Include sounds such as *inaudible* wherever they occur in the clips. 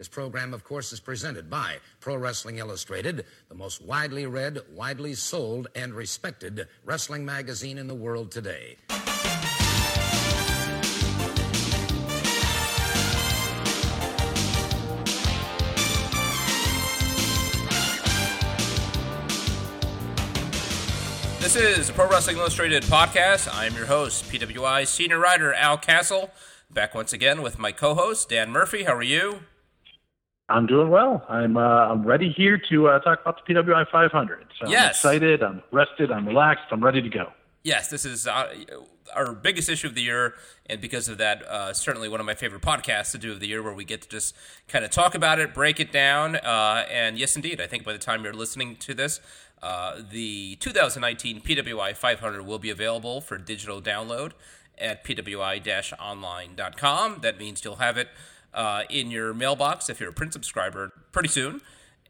This program, of course, is presented by Pro Wrestling Illustrated, the most widely read, widely sold, and respected wrestling magazine in the world today. This is a Pro Wrestling Illustrated podcast. I am your host, PWI senior writer Al Castle, back once again with my co-host Dan Murphy. How are you? I'm doing well. I'm uh, I'm ready here to uh, talk about the PWI 500. So Yes. I'm excited. I'm rested. I'm relaxed. I'm ready to go. Yes, this is uh, our biggest issue of the year, and because of that, uh, certainly one of my favorite podcasts to do of the year, where we get to just kind of talk about it, break it down, uh, and yes, indeed, I think by the time you're listening to this, uh, the 2019 PWI 500 will be available for digital download at pwi-online.com. That means you'll have it uh, in your mailbox if you're a print subscriber pretty soon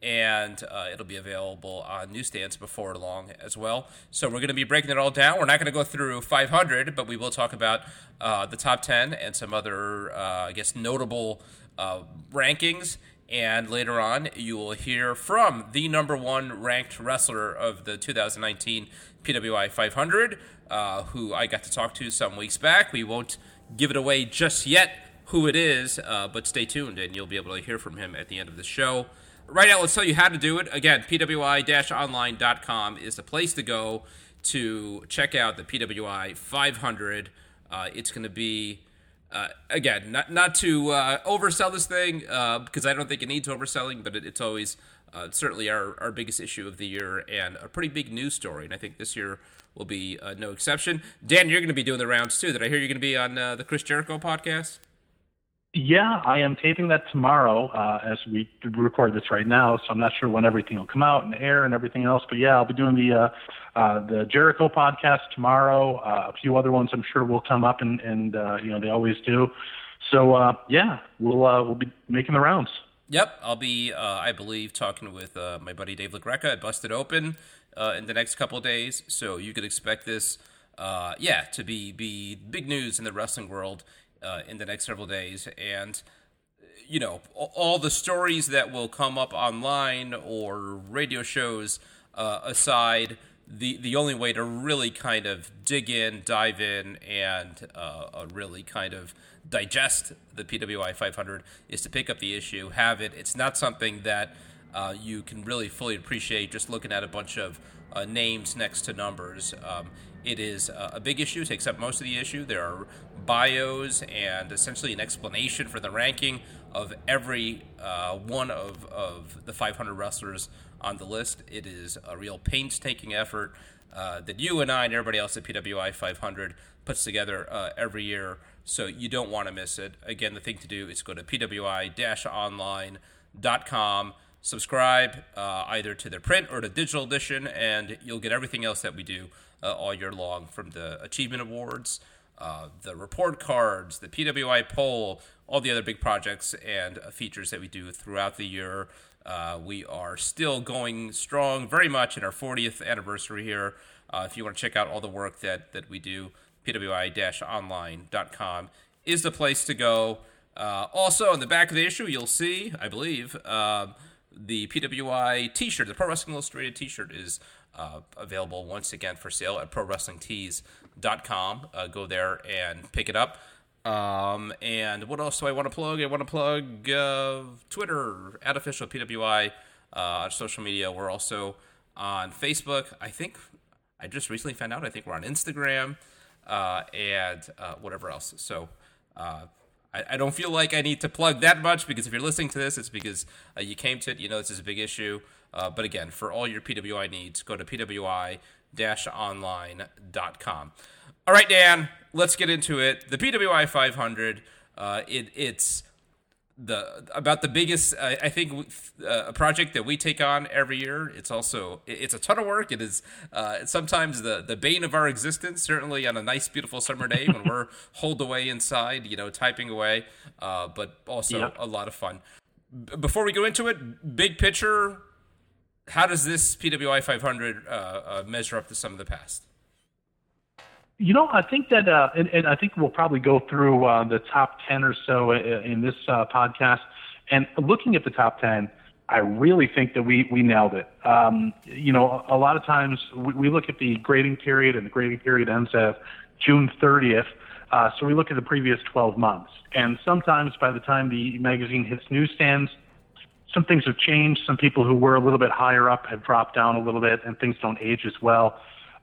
and uh, it'll be available on newsstands before long as well. So we're going to be breaking it all down. We're not going to go through 500, but we will talk about uh, the top 10 and some other, uh, I guess, notable uh, rankings. And later on, you will hear from the number one ranked wrestler of the 2019 PWI 500, uh, who I got to talk to some weeks back. We won't give it away just yet who it is, uh, but stay tuned and you'll be able to hear from him at the end of the show. Right now, let's tell you how to do it. Again, pwi-online.com is the place to go to check out the PWI 500. Uh, it's going to be, uh, again, not, not to uh, oversell this thing, uh, because I don't think it needs overselling, but it, it's always uh, certainly our, our biggest issue of the year and a pretty big news story. And I think this year will be uh, no exception. Dan, you're going to be doing the rounds too. Did I hear you're going to be on uh, the Chris Jericho podcast? Yeah, I am taping that tomorrow uh, as we record this right now. So I'm not sure when everything will come out and air and everything else. But yeah, I'll be doing the uh, uh, the Jericho podcast tomorrow. Uh, a few other ones I'm sure will come up, and and uh, you know they always do. So uh, yeah, we'll uh, we'll be making the rounds. Yep, I'll be, uh, I believe, talking with uh, my buddy Dave LaGreca at Busted Open uh, in the next couple days. So you could expect this, uh, yeah, to be be big news in the wrestling world uh, in the next several days. And you know, all the stories that will come up online or radio shows uh, aside, the the only way to really kind of dig in, dive in, and uh, uh, really kind of digest the PWI 500 is to pick up the issue, have it. It's not something that uh, you can really fully appreciate just looking at a bunch of uh, names next to numbers. Um, it is uh, a big issue, takes up most of the issue. There are bios and essentially an explanation for the ranking of every uh, one of, of the 500 wrestlers on the list. It is a real painstaking effort uh, that you and I and everybody else at PWI 500 puts together uh, every year. So you don't want to miss it. Again, the thing to do is go to pwi-online.com, subscribe uh, either to the print or the digital edition, and you'll get everything else that we do uh, all year long from the achievement awards, uh, the report cards, the PWI poll, all the other big projects and uh, features that we do throughout the year. Uh, we are still going strong very much in our 40th anniversary here. Uh, if you want to check out all the work that, that we do, pwi-online.com is the place to go. Also, on the back of the issue, you'll see, I believe, um the PWI T-shirt, the Pro Wrestling Illustrated T-shirt, is uh, available once again for sale at ProWrestlingTees.com. Uh, go there and pick it up. Um, and what else do I want to plug? I want to plug uh, Twitter at official PWI uh, social media. We're also on Facebook. I think I just recently found out. I think we're on Instagram uh, and uh, whatever else. So I, I don't feel like I need to plug that much because if you're listening to this, it's because uh, you came to it. You know this is a big issue. Uh, but again, for all your PWI needs, go to pwi-online.com. All right, Dan, let's get into it. The PWI 500. Uh, it, it's the about the biggest uh, I think uh, a project that we take on every year. It's also it's a ton of work. It is uh, sometimes the the bane of our existence. Certainly on a nice beautiful summer day when we're *laughs* holed away inside, you know, typing away. Uh, but also Yeah. a lot of fun. B- before we go into it, big picture. How does this PWI 500 uh, uh, measure up to some of the past? You know, I think that, uh, and, and I think we'll probably go through uh, the top 10 or so i- in this uh, podcast. And looking at the top 10, I really think that we, we nailed it. Um, you know, a lot of times we, we look at the grading period, and the grading period ends at June 30th. Uh, so we look at the previous 12 months. And sometimes by the time the magazine hits newsstands, some things have changed. Some people who were a little bit higher up have dropped down a little bit, and things don't age as well.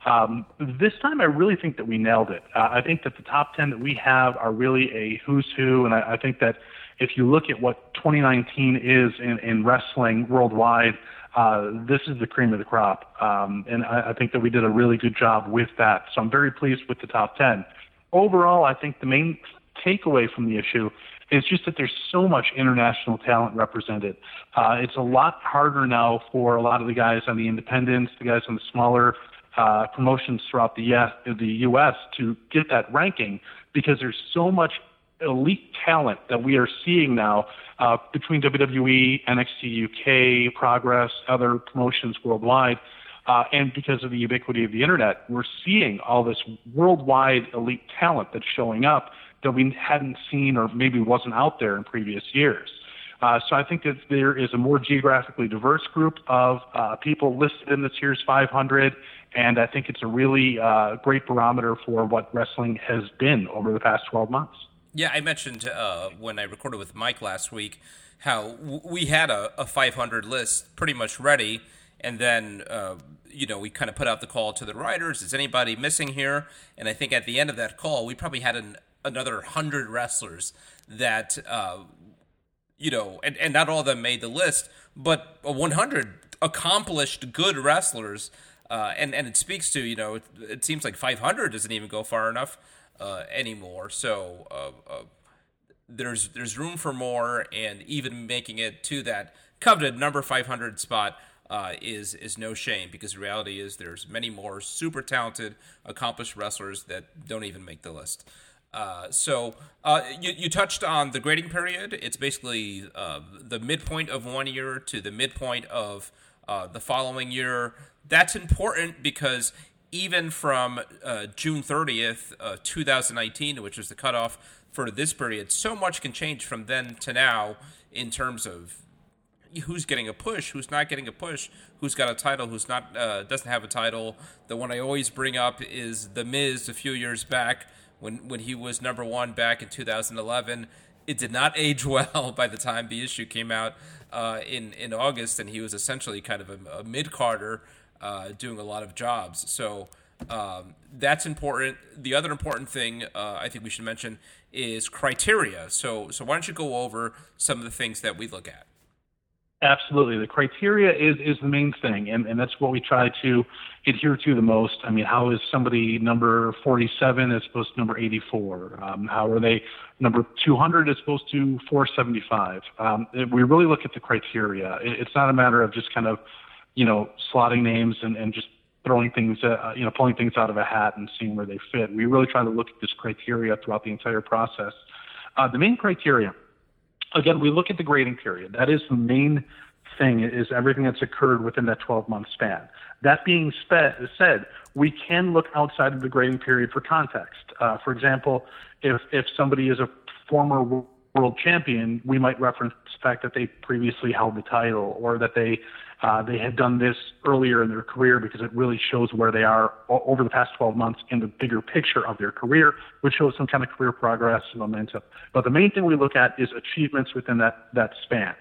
Um, this time, I really think that we nailed it. Uh, I think that the top 10 that we have are really a who's who, and I, I think that if you look at what 2019 is in, in wrestling worldwide, uh, this is the cream of the crop. Um, and I, I think that we did a really good job with that. So I'm very pleased with the top 10. Overall, I think the main takeaway from the issue is just that there's so much international talent represented. Uh, it's a lot harder now for a lot of the guys on the independents, the guys on the smaller uh, promotions throughout the, US, the U.S. to get that ranking because there's so much elite talent that we are seeing now uh, between WWE, NXT UK, Progress, other promotions worldwide. Uh, and because of the ubiquity of the internet, we're seeing all this worldwide elite talent that's showing up that we hadn't seen or maybe wasn't out there in previous years. Uh, so I think that there is a more geographically diverse group of uh, people listed in this year's 500, and I think it's a really uh, great barometer for what wrestling has been over the past 12 months. Yeah, I mentioned uh, when I recorded with Mike last week how w- we had a, a, 500 list pretty much ready, and then uh, you know we kind of put out the call to the writers: "Is anybody missing here?" And I think at the end of that call, we probably had an, another hundred wrestlers that uh, you know, and, and not all of them made the list, but 100 accomplished good wrestlers. Uh, and and it speaks to you know it, it, seems like 500 doesn't even go far enough uh, anymore. So uh, uh, there's there's room for more, and even making it to that coveted number 500 spot uh, is is no shame because the reality is there's many more super talented, accomplished wrestlers that don't even make the list. Uh, so uh, you, you touched on the grading period. It's basically uh, the midpoint of one year to the midpoint of uh, the following year. That's important because even from uh, June 30th, uh, 2019, which is the cutoff for this period, so much can change from then to now in terms of who's getting a push, who's not getting a push, who's got a title, who's not doesn't have a title. The one I always bring up is the Miz a few years back when when he was number one back in 2011. It did not age *laughs* well by the time the issue came out uh, in in August, and he was essentially kind of a, a mid carder uh, doing a lot of jobs. So um, that's important. The other important thing uh, I think we should mention is criteria. So so why don't you go over some of the things that we look at? Absolutely. The criteria is, is the main thing, and, and that's what we try to adhere to the most. I mean, how is somebody number 47 as opposed to number 84? Um, how are they number 200 as opposed to 475? Um, we really look at the criteria. It, it's not a matter of just kind of you know, slotting names and, and just throwing things, uh, you know, pulling things out of a hat and seeing where they fit. We really try to look at this criteria throughout the entire process. Uh, the main criteria, again, we look at the grading period. That is the main thing is everything that's occurred within that 12 month span. That being said, we can look outside of the grading period for context. Uh, for example, if, if somebody is a former world champion, we might reference the fact that they previously held the title or that they uh, they had done this earlier in their career because it really shows where they are over the past 12 months in the bigger picture of their career, which shows some kind of career progress and momentum. But the main thing we look at is achievements within that, that span.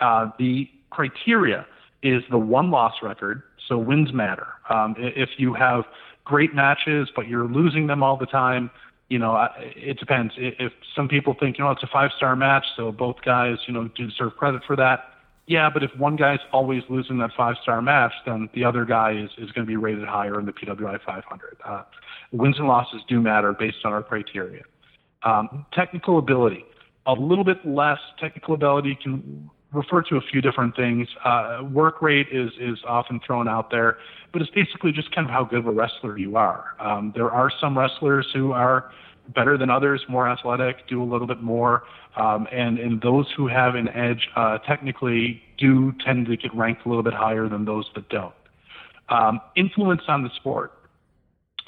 Uh, the criteria is the one loss record, so wins matter. Um, if you have great matches, but you're losing them all the time, you know, it depends. If some people think, you know, it's a five star match, so both guys, you know, do deserve credit for that yeah, but if one guy's always losing that five star match, then the other guy is, is going to be rated higher in the PWI 500. Uh, wins and losses do matter based on our criteria. Um, technical ability, a little bit less technical ability can refer to a few different things. Uh, work rate is is often thrown out there, but it's basically just kind of how good of a wrestler you are. Um, there are some wrestlers who are better than others, more athletic, do a little bit more. Um, and, and those who have an edge uh, technically do tend to get ranked a little bit higher than those that don't. Um, influence on the sport.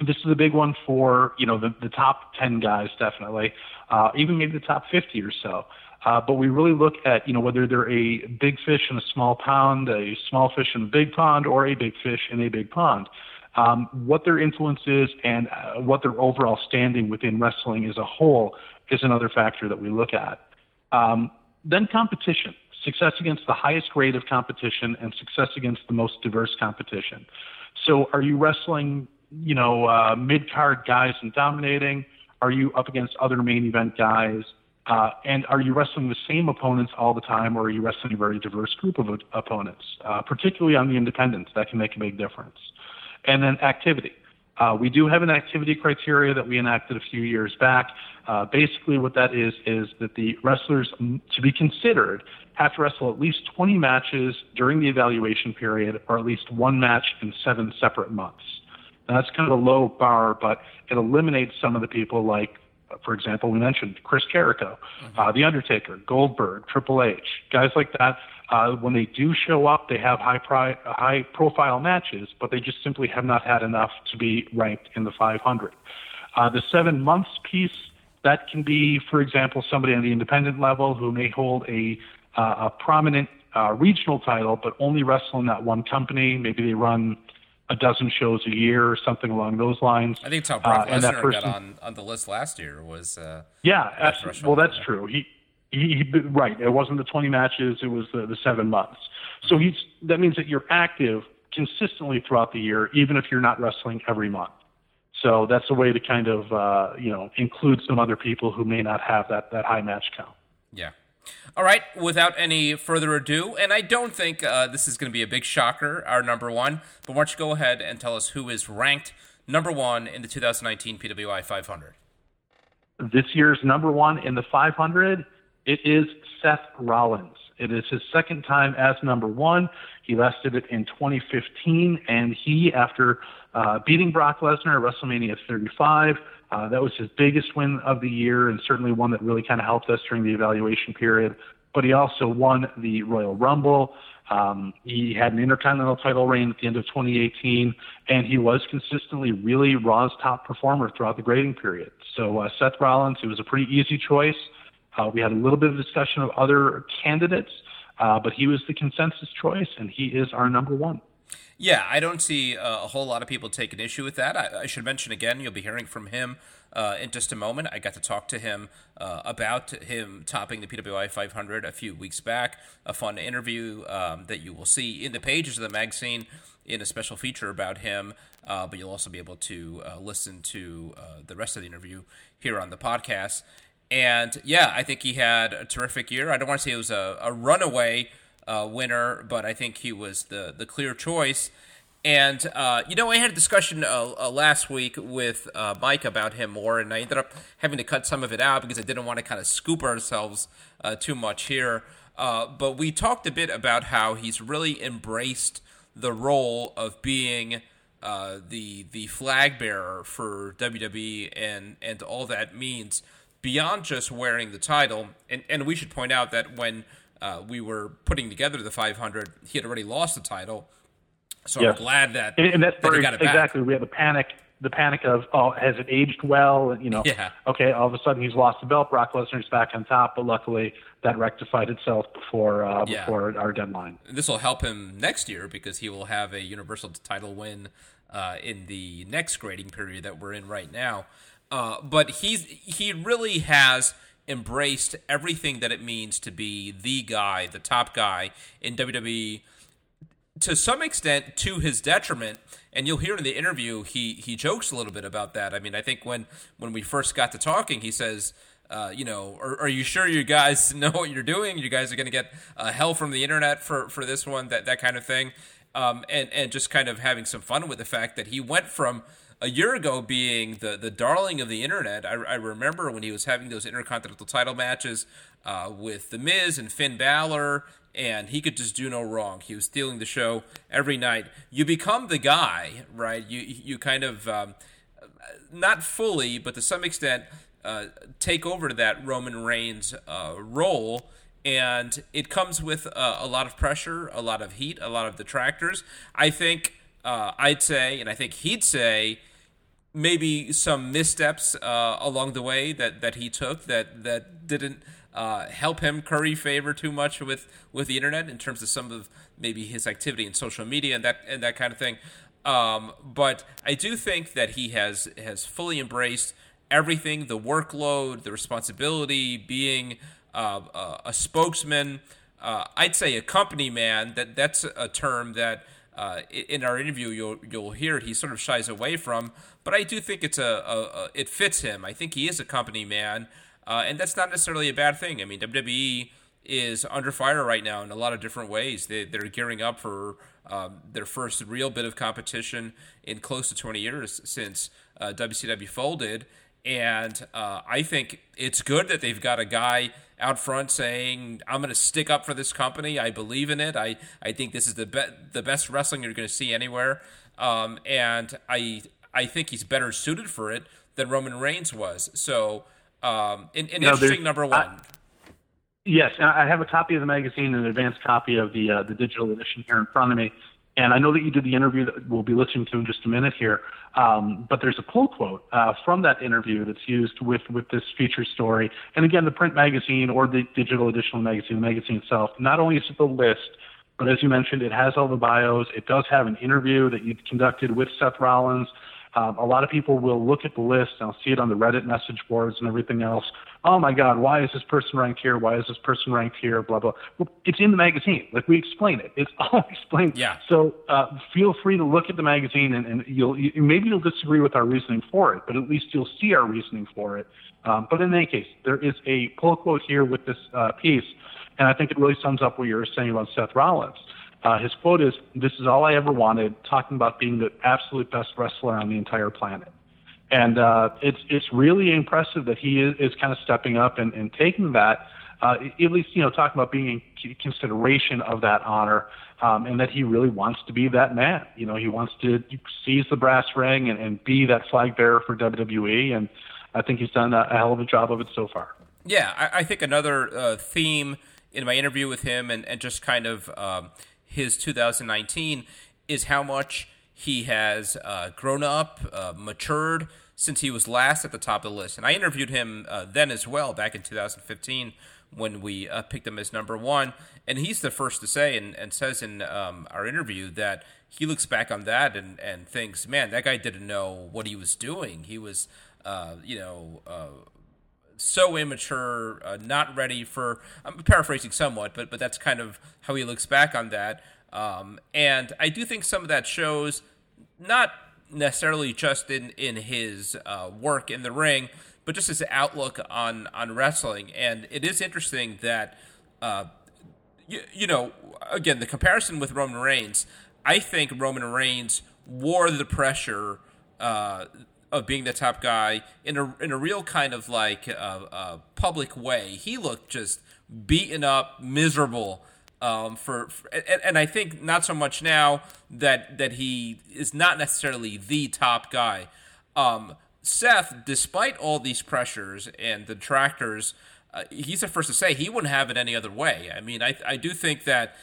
This is a big one for you know the, the top 10 guys definitely, uh, even maybe the top 50 or so. Uh, but we really look at, you know, whether they're a big fish in a small pond, a small fish in a big pond, or a big fish in a big pond. Um, what their influence is and uh, what their overall standing within wrestling as a whole is another factor that we look at. Um, then competition, success against the highest grade of competition and success against the most diverse competition. So are you wrestling, you know, uh, mid card guys and dominating? Are you up against other main event guys? Uh, and are you wrestling the same opponents all the time, or are you wrestling a very diverse group of opponents, uh, particularly on the independents? That can make a big difference. And then activity. Uh, we do have an activity criteria that we enacted a few years back. Uh, basically, what that is is that the wrestlers, to be considered, have to wrestle at least 20 matches during the evaluation period, or at least one match in seven separate months. Now, that's kind of a low bar, but it eliminates some of the people like, for example, we mentioned Chris Jericho, mm-hmm. uh, The Undertaker, Goldberg, Triple H, guys like that uh, when they do show up, they have high, pri- high profile matches, but they just simply have not had enough to be ranked in the 500. Uh, the seven months piece, that can be, for example, somebody on the independent level who may hold a, uh, a prominent uh, regional title, but only wrestle in that one company. Maybe they run a dozen shows a year or something along those lines. I think it's how Brock uh, Lesnar person, got on, on the list last year. Was uh, yeah, well, that's true. He he, he, right. It wasn't the 20 matches. It was the, the seven months. So he's, that means that you're active consistently throughout the year, even if you're not wrestling every month. So that's a way to kind of, uh, you know, include some other people who may not have that, that high match count. Yeah. All right. Without any further ado, and I don't think uh, this is going to be a big shocker, our number one, but why don't you go ahead and tell us who is ranked number one in the 2019 PWI 500? This year's number one in the 500 it is Seth Rollins. It is his second time as number one. He last did it in 2015, and he, after uh, beating Brock Lesnar at WrestleMania 35, uh, that was his biggest win of the year, and certainly one that really kind of helped us during the evaluation period. But he also won the Royal Rumble. Um, he had an Intercontinental title reign at the end of 2018, and he was consistently really Raw's top performer throughout the grading period. So uh, Seth Rollins, it was a pretty easy choice. Uh, we had a little bit of discussion of other candidates, uh, but he was the consensus choice, and he is our number one. Yeah, I don't see uh, a whole lot of people taking issue with that. I, I should mention again, you'll be hearing from him uh, in just a moment. I got to talk to him uh, about him topping the PWI 500 a few weeks back. A fun interview um, that you will see in the pages of the magazine in a special feature about him. Uh, but you'll also be able to uh, listen to uh, the rest of the interview here on the podcast. And yeah, I think he had a terrific year. I don't want to say it was a, a runaway uh, winner, but I think he was the, the clear choice. And, uh, you know, I had a discussion uh, uh last week with uh, Mike about him more, and I ended up having to cut some of it out because I didn't want to kind of scoop ourselves uh, too much here. but we talked a bit about how he's really embraced the role of being the the flag bearer for WWE and, and all that means beyond just wearing the title, and, and we should point out that when uh, we were putting together the 500, he had already lost the title. So yes. I'm glad that, and, and that's that very, exactly. We had the panic, the panic of oh, has it aged well? And you know, *laughs* yeah. okay, all of a sudden he's lost the belt. Brock Lesnar's back on top, but luckily that rectified itself before uh, yeah. before our deadline. This will help him next year because he will have a universal title win uh, in the next grading period that we're in right now. Uh, but he's he really has embraced everything that it means to be the guy, the top guy in WWE. To some extent, to his detriment, and you'll hear in the interview he he jokes a little bit about that. I mean, I think when when we first got to talking, he says. Uh, you know, are, are, you sure you guys *laughs* know what you're doing? You guys are going to get uh, hell from the internet for, for this one, that that kind of thing, um, and and just kind of having some fun with the fact that he went from a year ago being the the darling of the internet. I, I remember when he was having those intercontinental title matches uh, with The Miz and Finn Balor, and he could just do no wrong. He was stealing the show every night. You become the guy, right? You you kind of um, not fully, but to some extent. Uh, take over that Roman Reigns uh, role, and it comes with uh, a lot of pressure, a lot of heat, a lot of detractors. I think uh, I'd say, and I think he'd say, maybe some missteps uh, along the way that, that he took that that didn't uh, help him curry favor too much with with the internet in terms of some of maybe his activity in social media and that and that kind of thing. Um, but I do think that he has has fully embraced everything the workload, the responsibility, being uh, uh, a spokesman. Uh, I'd say a company man. That that's a term that uh, in our interview you'll you'll hear he sort of shies away from. But I do think it's a, a, a it fits him. I think he is a company man, uh, and that's not necessarily a bad thing. I mean WWE is under fire right now in a lot of different ways. They, they're gearing up for um, their first real bit of competition in close to 20 years since uh, WCW folded. And uh, I think it's good that they've got a guy out front saying, "I'm going to stick up for this company. I believe in it. I, I think this is the be- the best wrestling you're going to see anywhere." Um, and I I think he's better suited for it than Roman Reigns was. So, um, an, an interesting number one. I, yes, I have a copy of the magazine, an advanced copy of the uh, the digital edition here in front of me. And I know that you did the interview that we'll be listening to in just a minute here. Um, but there's a pull quote uh, from that interview that's used with, with this feature story. And again, the print magazine or the digital edition magazine, the magazine itself, not only is it the list, but as you mentioned, it has all the bios. It does have an interview that you conducted with Seth Rollins. Um, a lot of people will look at the list and I'll see it on the Reddit message boards and everything else. Oh my God, why is this person ranked here? Why is this person ranked here? Blah blah. Well, it's in the magazine. Like we explain it. It's *laughs* all explained. Yeah. So uh, feel free to look at the magazine and, and you'll you, maybe you'll disagree with our reasoning for it, but at least you'll see our reasoning for it. Um, but in any case, there is a pull quote here with this uh, piece, and I think it really sums up what you were saying about Seth Rollins. Uh, his quote is, "This is all I ever wanted," talking about being the absolute best wrestler on the entire planet. And uh, it's it's really impressive that he is, is kind of stepping up and, and taking that, uh, at least you know talking about being in consideration of that honor, um, and that he really wants to be that man. You know, he wants to seize the brass ring and, and be that flag bearer for WWE, and I think he's done a, a hell of a job of it so far. Yeah, I, I think another uh, theme in my interview with him, and, and just kind of. Um, his 2019 is how much he has uh, grown up, uh, matured since he was last at the top of the list. And I interviewed him uh, then as well, back in 2015, when we uh, picked him as number one. And he's the first to say and, and says in um, our interview that he looks back on that and, and thinks, man, that guy didn't know what he was doing. He was, uh, you know, uh, so immature, uh, not ready for. I'm paraphrasing somewhat, but but that's kind of how he looks back on that. Um, and I do think some of that shows not necessarily just in in his uh, work in the ring, but just his outlook on on wrestling. And it is interesting that. Uh, you, you know, again, the comparison with Roman Reigns, I think Roman Reigns wore the pressure uh, of being the top guy in a in a real kind of like uh, uh, public way. He looked just beaten up, miserable. Um, for, for and, and, I think not so much now that that he is not necessarily the top guy. Um, Seth, despite all these pressures and the detractors, uh, he's the first to say he wouldn't have it any other way. I mean, I I do think that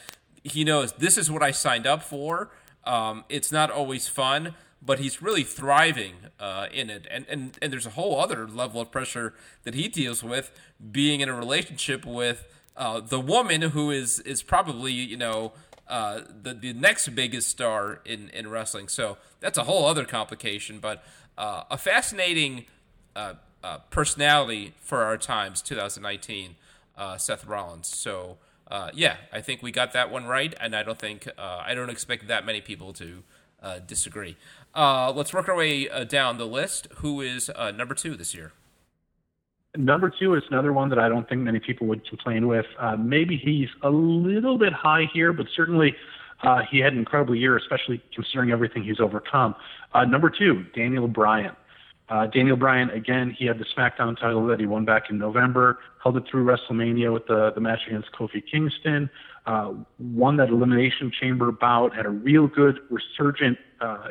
he knows this is what I signed up for. Um, it's not always fun, but he's really thriving uh, in it. And, and and there's a whole other level of pressure that he deals with being in a relationship with uh, the woman who is is probably you know uh, the the next biggest star in in wrestling. So that's a whole other complication, but uh, a fascinating uh, uh, personality for our times, 2019, Seth Rollins. So. yeah, I think we got that one right, and I don't think I don't expect that many people to disagree. Uh, let's work our way uh, down the list. Who is uh, number two this year? Number two is another one that I don't think many people would complain with. Uh, maybe he's a little bit high here, but certainly uh, he had an incredible year, especially considering everything he's overcome. Uh, number two, Daniel Bryan. Daniel Bryan, again, he had the SmackDown title that he won back in November, held it through WrestleMania with the, the match against Kofi Kingston, won that Elimination Chamber bout, had a real good resurgent uh,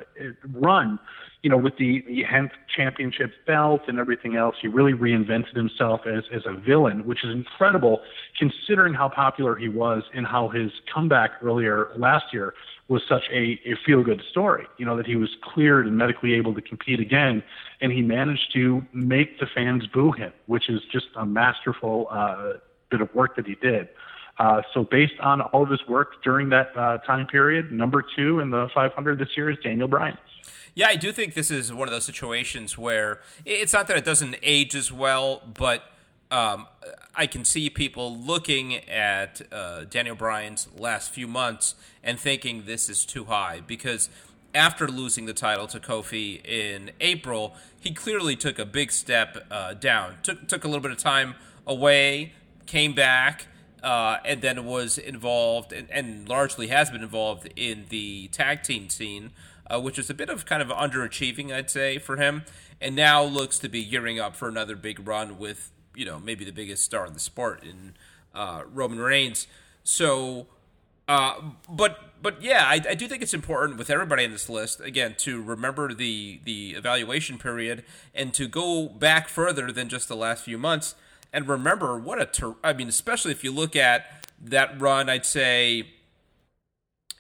run, you know, with the, the Hemp Championship belt and everything else. He really reinvented himself as, as a villain, which is incredible considering how popular he was and how his comeback earlier last year was such a, a feel good story. You know, that he was cleared and medically able to compete again, and he managed to make the fans boo him, which is just a masterful uh, bit of work that he did. Uh, so based on all of his work during that uh, time period, number two in the 500 this year is Daniel Bryan. Yeah, I do think this is one of those situations where it's not that it doesn't age as well, but um, I can see people looking at uh, Daniel Bryan's last few months and thinking this is too high because after losing the title to Kofi in April, he clearly took a big step uh, down. Took took a little bit of time away, came back, uh, and then was involved and, and, largely has been involved in the tag team scene, uh, which is a bit of kind of underachieving, I'd say, for him. And now looks to be gearing up for another big run with you know maybe the biggest star in the sport in uh, Roman Reigns. So, uh, but but yeah, I, I, do think it's important with everybody in this list again to remember the the evaluation period and to go back further than just the last few months and remember what a ter- I mean, especially if you look at that run, I'd say.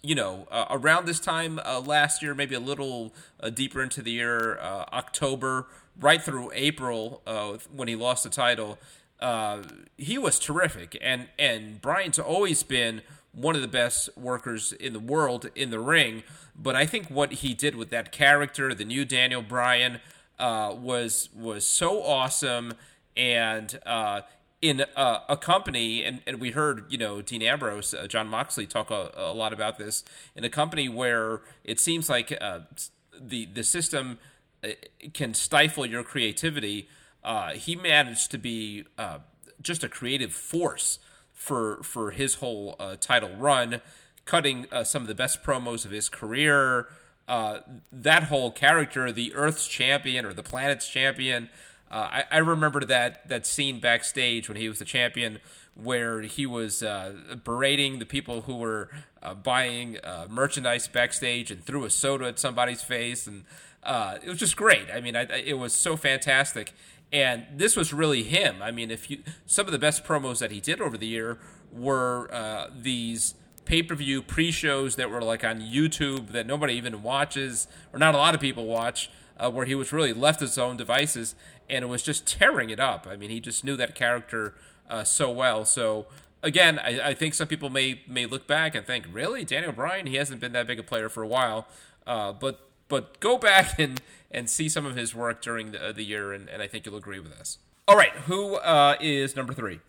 You know, uh, around this time uh, last year, maybe a little uh, deeper into the year, uh, October, right through April uh, when he lost the title, uh, he was terrific. And and Bryan's always been one of the best workers in the world in the ring. But I think what he did with that character, the new Daniel Bryan, was was so awesome. And uh, in a, a, company, and, and we heard, you know, Dean Ambrose, uh, Jon Moxley talk a, a, lot about this, in a company where it seems like uh, the the system uh, can stifle your creativity. Uh, he managed to be uh, just a creative force for for his whole uh, title run, cutting uh, some of the best promos of his career. Uh, that whole character, the Earth's champion or the planet's champion. I, I, remember that that scene backstage when he was the champion, where he was berating the people who were buying merchandise backstage and threw a soda at somebody's face and uh, it was just great. I mean, I, it was so fantastic, and this was really him. I mean, if you some of the best promos that he did over the year were uh, these pay per view pre shows that were like on YouTube that nobody even watches, or not a lot of people watch, uh, where he was really left his own devices, and it was just tearing it up. I mean, he just knew that character uh, so well. So again, I, I, think some people may may look back and think, really, Daniel Bryan, he hasn't been that big a player for a while. Uh, but but go back *laughs* and and see some of his work during the, the year, and, and I think you'll agree with us. All right, who uh, is number three?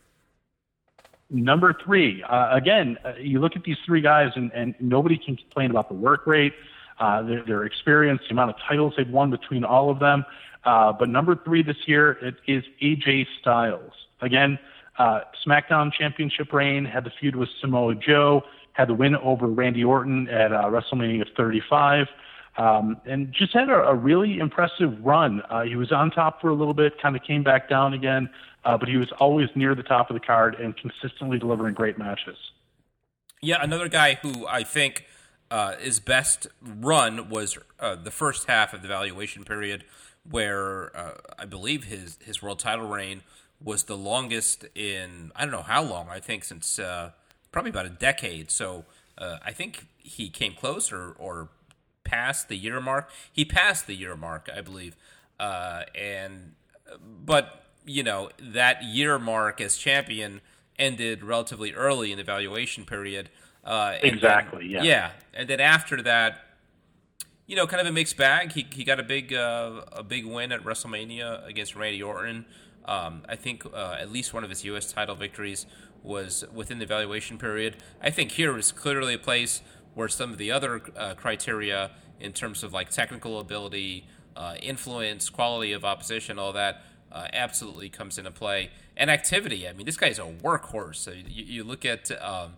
Number three, uh, again, uh, you look at these three guys, and, and nobody can complain about the work rate, uh, their, their experience, the amount of titles they've won between all of them. Uh, but number three this year it is AJ Styles. Again, SmackDown Championship reign, had the feud with Samoa Joe, had the win over Randy Orton at WrestleMania 35 um, and just had a, a really impressive run. Uh, he was on top for a little bit, kind of came back down again, uh, but he was always near the top of the card and consistently delivering great matches. Yeah, another guy who I think uh, his best run was uh, the first half of the valuation period, where uh, I believe his his world title reign was the longest in I don't know how long. I think since uh, probably about a decade. So I think he came close or, or passed the year mark. He passed the year mark, I believe. Uh, and but you know that year mark as champion ended relatively early in the evaluation period. Uh, exactly. Then, yeah. Yeah, and then after that, you know, kind of a mixed bag. He he got a big uh, a big win at WrestleMania against Randy Orton. Um, I think uh, at least one of his U.S. title victories was within the evaluation period. I think here is clearly a place where some of the other uh, criteria in terms of like technical ability, uh, influence, quality of opposition, all that uh, absolutely comes into play. And activity. I mean, this guy's a workhorse. So you, you look at um,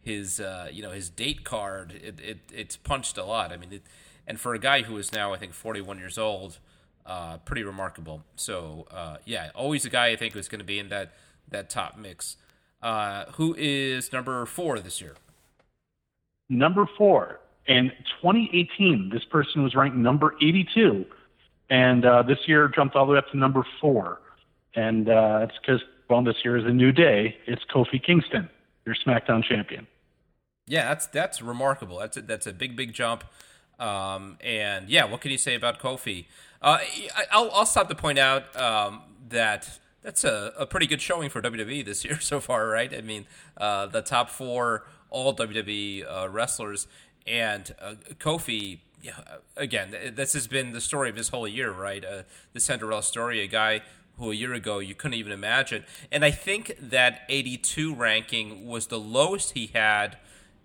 his uh, you know his date card. It, it, it's punched a lot. I mean, it, and for a guy who is now I think 41 years old, uh, pretty remarkable. So uh, yeah, always a guy I think who's going to be in that that top mix. who is number four this year? Number four, in 2018, this person was ranked number 82, and uh, this year jumped all the way up to number four. And uh, it's because, well, this year is a new day. It's Kofi Kingston, your SmackDown champion. Yeah, that's that's remarkable. That's a, that's a big, big jump. Um, and yeah, what can you say about Kofi? Uh, I, will I'll stop to point out um, that That's a, a pretty good showing for WWE this year *laughs* so far, right? I mean, uh, the top four all WWE uh, wrestlers and uh, Kofi. Yeah, again, this has been the story of his whole year, right? Uh, the Cinderella story, a guy who a year ago you couldn't even imagine. And I think that 82 ranking was the lowest he had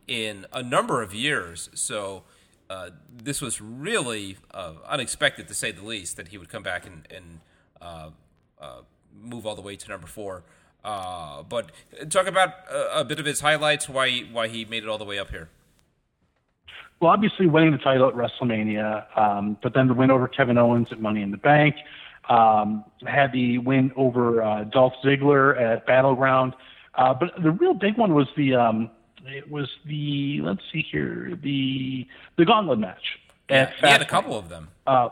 in a number of years. So uh, this was really uh, unexpected, to say the least, that he would come back and, and uh, uh move all the way to number four. Uh, but talk about a, a, bit of his highlights, why why he made it all the way up here. Well, obviously winning the title at WrestleMania, um, but then the win over Kevin Owens at Money in the Bank, um, had the win over Dolph Ziggler at Battleground. But the real big one was the um, it was the let's see here the the Gauntlet match. Yeah, he had a couple of them. Uh,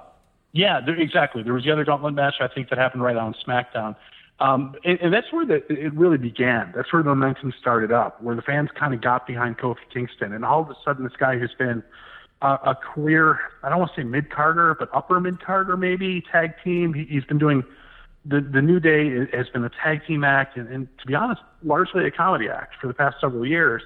yeah, there, exactly. There was the other gauntlet match I think that happened right on SmackDown. Um, and, and that's where the, it really began. That's where the momentum started up, where the fans kind of got behind Kofi Kingston. And all of a sudden, this guy who's been uh, a clear, I don't want to say mid carder, but upper mid carder maybe, tag team. He, he's been doing the, the New Day has been a tag team act, and, and to be honest, largely a comedy act for the past several years.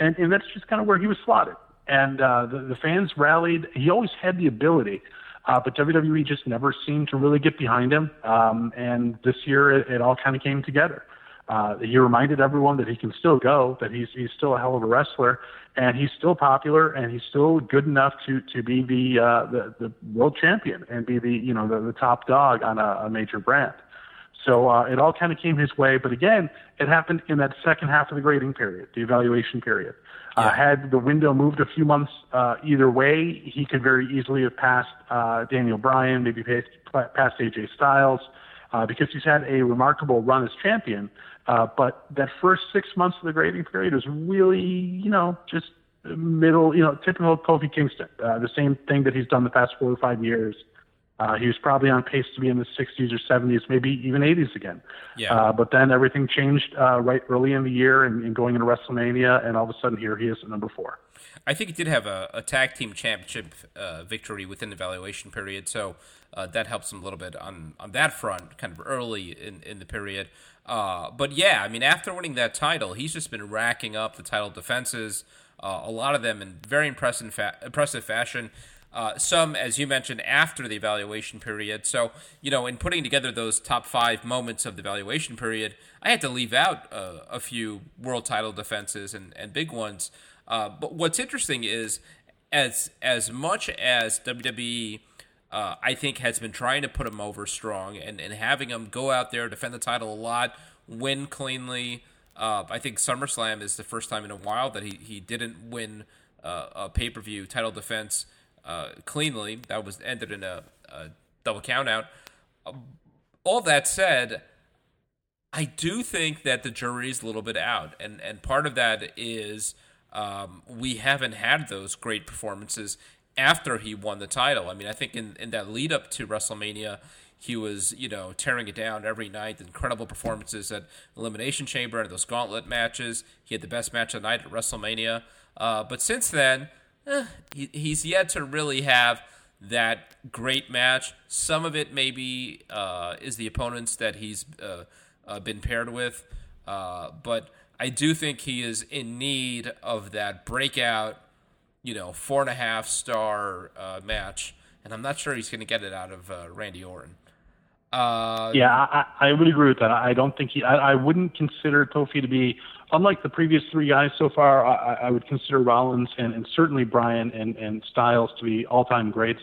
And, and that's just kind of where he was slotted. And uh, the, the fans rallied. He always had the ability uh, but WWE just never seemed to really get behind him. Um, and this year, it, it all kind of came together. Uh, he reminded everyone that he can still go, that he's he's still a hell of a wrestler, and he's still popular, and he's still good enough to to be the uh, the, the world champion and be the you know the, the top dog on a, a major brand. So uh, it all kind of came his way, but again, it happened in that second half of the grading period, the evaluation period. Uh, had the window moved a few months uh, either way, he could very easily have passed uh, Daniel Bryan, maybe passed, passed AJ Styles, uh, because he's had a remarkable run as champion. Uh, but that first six months of the grading period was really, you know, just middle, you know, typical Kofi Kingston. Uh, the same thing that he's done the past four or five years. Uh, he was probably on pace to be in the 60s or 70s, maybe even 80s again. Yeah. Uh, but then everything changed uh, right early in the year and, and, going into WrestleMania, and all of a sudden here he is at number four. I think he did have a, a tag team championship uh, victory within the evaluation period, so uh, that helps him a little bit on, on that front, kind of early in, in the period. Uh, but yeah, I mean, after winning that title, he's just been racking up the title defenses, a lot of them in very impressive, fa- impressive fashion. Uh, some, as you mentioned, after the evaluation period. So, you know, in putting together those top five moments of the evaluation period, I had to leave out uh, a few world title defenses and, and big ones. Uh, but what's interesting is, as as much as WWE, uh, I think, has been trying to put him over strong and, and having him go out there, defend the title a lot, win cleanly. Uh, I think SummerSlam is the first time in a while that he, he didn't win uh, a pay per view title defense uh, cleanly. That was ended in a, a double countout. Um, all that said, I do think that the jury is a little bit out, and and part of that is um, we haven't had those great performances after he won the title. I mean, I think in in that lead up to WrestleMania. He was, you know, tearing it down every night. Incredible performances at Elimination Chamber and those gauntlet matches. He had the best match of the night at WrestleMania. Uh, but since then, eh, he, he's yet to really have that great match. Some of it maybe uh, is the opponents that he's uh, uh, been paired with, uh, but I do think he is in need of that breakout, you know, four and a half star uh, match, and I'm not sure he's going to get it out of uh, Randy Orton. yeah, I, I would agree with that. I don't think he. I, I wouldn't consider Kofi to be unlike the previous three guys so far, I, I would consider Rollins and, and certainly Bryan and, and Styles to be all-time greats.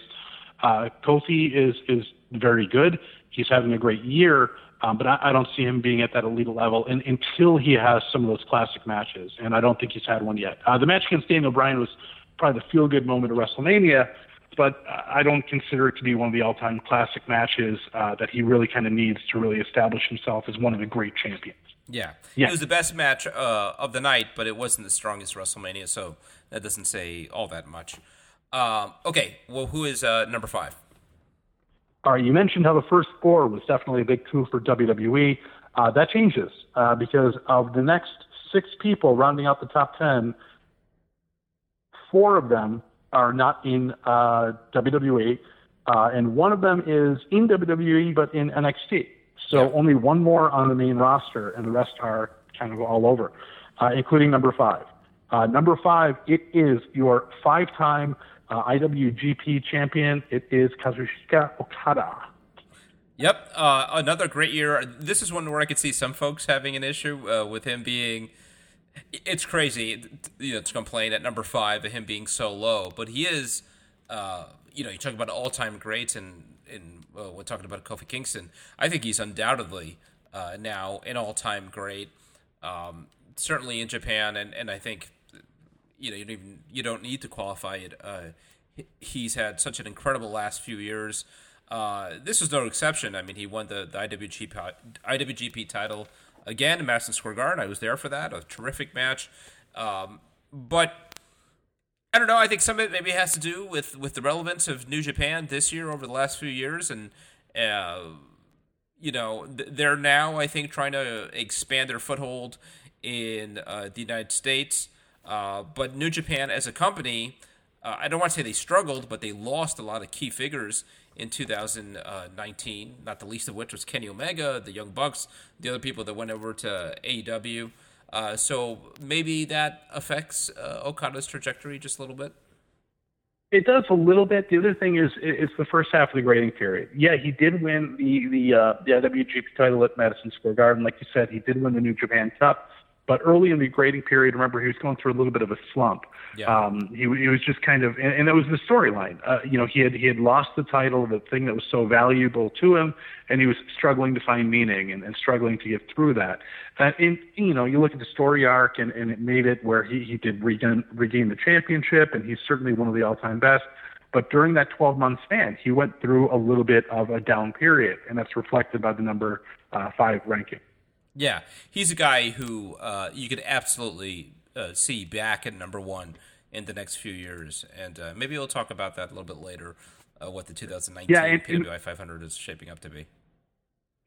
Uh, Kofi is is very good. He's having a great year, um, but I, I don't see him being at that elite level in, until he has some of those classic matches, and I don't think he's had one yet. Uh, the match against Daniel Bryan was probably the feel-good moment of WrestleMania, but I don't consider it to be one of the all-time classic matches uh, that he really kind of needs to really establish himself as one of the great champions. Yeah. yeah. It was the best match uh, of the night, but it wasn't the strongest WrestleMania, so that doesn't say all that much. Um, okay, well, who is uh, number five? All right, you mentioned how the first four was definitely a big coup for WWE. Uh, that changes uh, because of the next six people rounding out the top 10, four of them are not in uh, WWE, uh, and one of them is in WWE but in NXT. So only one more on the main roster, and the rest are kind of all over, uh, including number five. Uh, number five, it is your five-time uh, IWGP champion. It is Kazuchika Okada. Yep, uh, another great year. This is one where I could see some folks having an issue uh, with him being. It's crazy, you know, to complain at number five of him being so low, but he is. Uh, you know, you talk about all-time greats, and and uh, we're talking about Kofi Kingston. I think he's undoubtedly uh, now an all-time great. Um, certainly in Japan, and, and I think you know you don't even you don't need to qualify it. Uh, he's had such an incredible last few years. Uh, this was no exception. I mean, he won the, the IWGP IWGP title again in Madison Square Garden. I was there for that. A terrific match. Um, but I don't know. I think some of it maybe has to do with with the relevance of New Japan this year over the last few years, and uh, you know they're now I think trying to expand their foothold in uh, the United States. Uh, but New Japan as a company, uh, I don't want to say they struggled, but they lost a lot of key figures in 2019. Not the least of which was Kenny Omega, the Young Bucks, the other people that went over to AEW. Uh, so maybe that affects uh, Okada's trajectory just a little bit. It does a little bit. The other thing is, it's the first half of the grading period. Yeah, he did win the the uh, the IWGP title at Madison Square Garden, like you said. He did win the New Japan Cup, but early in the grading period, remember he was going through a little bit of a slump. Yeah. Um, he he was just kind of, and, and that was the storyline. Uh, you know, he had he had lost the title, the thing that was so valuable to him, and he was struggling to find meaning and, and struggling to get through that. And in, you know, you look at the story arc, and, and it made it where he he did regain regain the championship, and he's certainly one of the all time best. But during that 12 month span, he went through a little bit of a down period, and that's reflected by the number uh, five ranking. Yeah, he's a guy who uh, you could absolutely uh, see back at number one in the next few years, and uh, maybe we'll talk about that a little bit later. Uh, what the 2019 Yeah, and- PWI 500 is shaping up to be.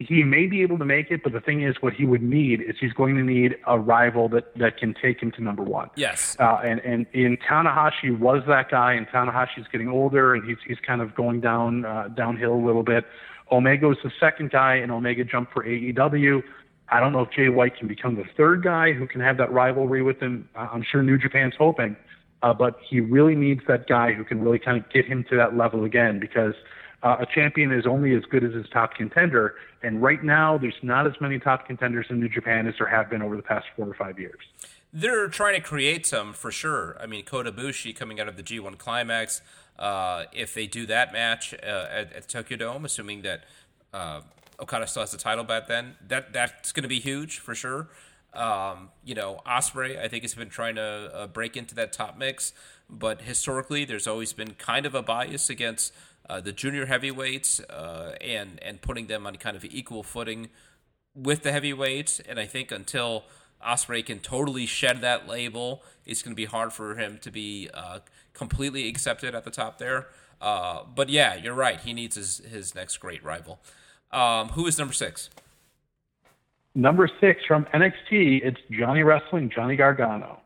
he may be able to make it, but the thing is, what he would need is he's going to need a rival that, that can take him to number one. Yes, Uh, and and in Tanahashi was that guy, and Tanahashi's getting older, and he's he's kind of going down uh, downhill a little bit. Omega was the second guy, and Omega jumped for AEW. I don't know if Jay White can become the third guy who can have that rivalry with him. I'm sure New Japan's hoping, uh, but he really needs that guy who can really kind of get him to that level again because uh, a champion is only as good as his top contender. And right now, there's not as many top contenders in New Japan as there have been over the past four or five years. they're trying to create some for sure. I mean, Kota Ibushi coming out of the G1 Climax. Uh, if they do that match uh, at, at Tokyo Dome, assuming that uh, Okada still has the title back then, that that's going to be huge for sure. Um, you know, Ospreay, I think has been trying to uh, break into that top mix, but historically, there's always been kind of a bias against uh, the junior heavyweights uh, and and putting them on kind of equal footing with the heavyweights, and I think until Ospreay can totally shed that label, it's going to be hard for him to be uh, completely accepted at the top there. Uh, but yeah, you're right. He needs his, his next great rival. Um, who is number six? Number six from NXT, it's Johnny Wrestling, Johnny Gargano.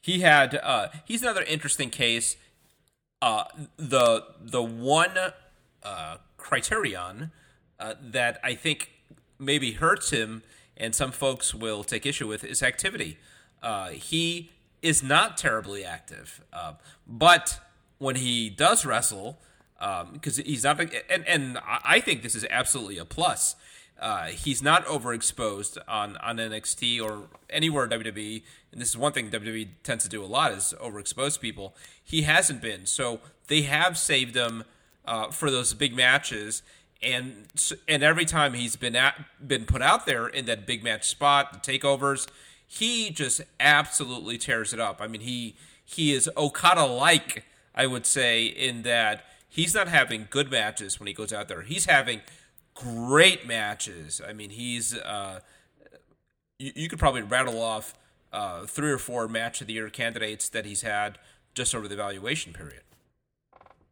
He had. Uh, he's another interesting case. Uh, the the one uh, criterion uh, that I think maybe hurts him, and some folks will take issue with, is activity. Uh, he is not terribly active, uh, but when he does wrestle, because he's not, and and I think this is absolutely a plus. Uh, he's not overexposed on, on NXT or anywhere WWE, and this is one thing WWE tends to do a lot is overexpose people. He hasn't been, so they have saved him uh, for those big matches, and and every time he's been at, been put out there in that big match spot, the takeovers, he just absolutely tears it up. I mean, he he is Okada like, I would say, in that he's not having good matches when he goes out there. He's having great matches. I mean, he's uh, you, you could probably rattle off uh, three or four match of the year candidates that he's had just over the evaluation period.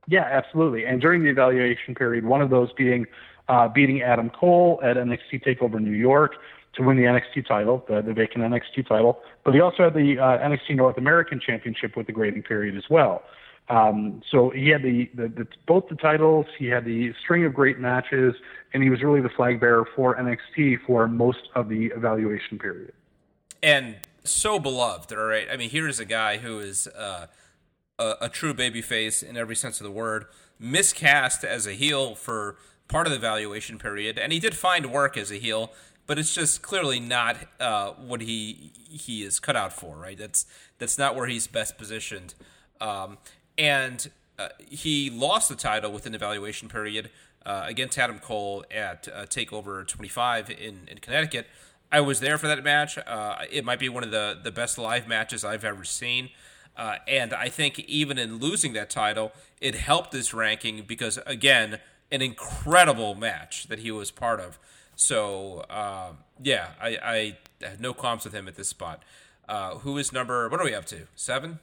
Yeah, absolutely. And during the evaluation period, one of those being uh, beating Adam Cole at NXT Takeover New York to win the NXT title, the, the vacant NXT title. But he also had the uh, NXT North American Championship with the grading period as well. Um, so he had the, the, the both the titles, he had the string of great matches, and he was really the flag bearer for NXT for most of the evaluation period. And so beloved, all right. I mean, here's a guy who is uh, a, a true babyface in every sense of the word, miscast as a heel for part of the evaluation period, and he did find work as a heel, but it's just clearly not uh, what he he is cut out for, right? That's that's not where he's best positioned. Um, and uh, he lost the title within the evaluation period uh, against Adam Cole at uh, Takeover 25 in, in Connecticut. I was there for that match. Uh, it might be one of the, the best live matches I've ever seen. Uh, and I think even in losing that title, it helped this ranking because, again, an incredible match that he was part of. So, uh, yeah, I, I, have no qualms with him at this spot. who is number, what are we up to? Seven?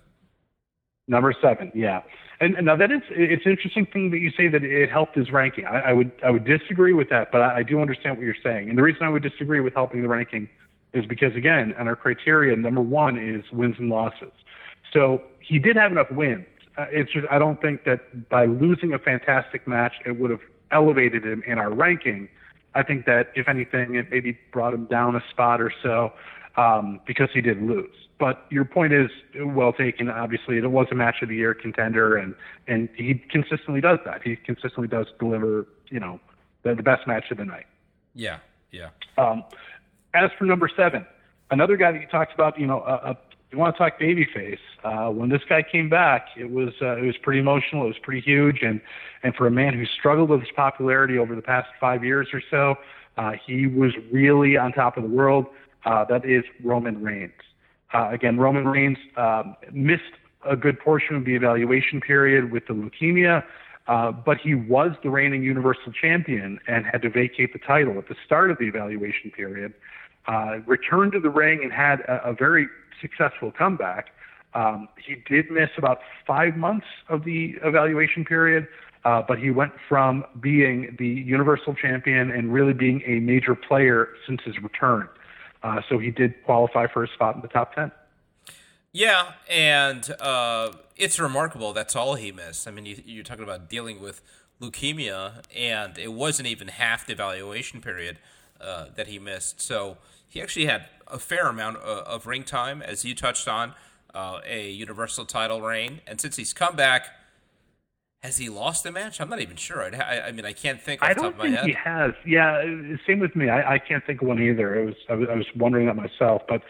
Number seven, yeah. And, and now that is it's interesting thing that you say that it helped his ranking. I, I would I would disagree with that, but I, I do understand what you're saying. And the reason I would disagree with helping the ranking is because again, on our criteria, number one is wins and losses. So he did have enough wins. Uh, it's just I don't think that by losing a fantastic match, it would have elevated him in our ranking. I think that if anything, it maybe brought him down a spot or so um, because he did lose. But your point is well taken. Obviously, it was a match of the year contender, and and he consistently does that. He consistently does deliver, you know, the, the best match of the night. Yeah, yeah. Um, as for number seven, another guy that you talked about, you know, uh, uh, you want to talk babyface. Uh, when this guy came back, it was uh, it was pretty emotional. It was pretty huge, and and for a man who struggled with his popularity over the past five years or so, uh, he was really on top of the world. Uh, that is Roman Reigns. Uh, again, Roman Reigns um, missed a good portion of the evaluation period with the leukemia, uh, but he was the reigning Universal Champion and had to vacate the title at the start of the evaluation period. Uh, returned to the ring and had a, a very successful comeback. Um, he did miss about five months of the evaluation period, uh, but he went from being the Universal Champion and really being a major player since his return. Uh, so he did qualify for a spot in the top 10. Yeah, and uh, it's remarkable. That's all he missed. I mean, you, are talking about dealing with leukemia, and it wasn't even half the evaluation period uh, that he missed. So he actually had a fair amount of, uh, of ring time, as you touched on, uh, a Universal title reign. And since he's come back – has he lost a match? I'm not even sure. I, I mean, I can't think. Off I don't think he has. Yeah, same with me. I, I can't think of one either. It was I, was I was wondering that myself, but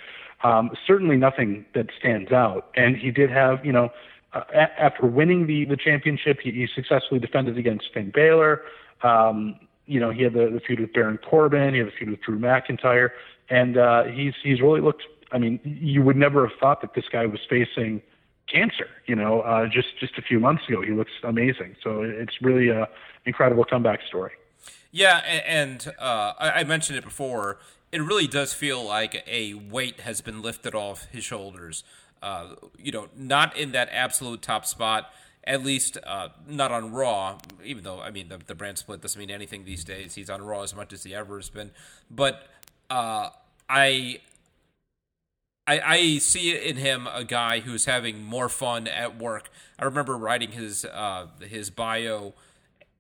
um, certainly nothing that stands out. And he did have, you know, uh, a- after winning the the championship, he, he successfully defended against Finn Balor. Um, you know, he had the, the feud with Baron Corbin. He had the feud with Drew McIntyre, and uh, he's he's really looked. I mean, you would never have thought that this guy was facing cancer. You know, uh, just just a few months ago, he looks amazing. So it's really a incredible comeback story. Yeah, and uh, I mentioned it before. It really does feel like a weight has been lifted off his shoulders. Uh, you know, not in that absolute top spot, at least uh, not on Raw. Even though I mean the, the brand split doesn't mean anything these days. He's on Raw as much as he ever has been. But uh, I I, I see in him a guy who's having more fun at work. I remember writing his uh, his bio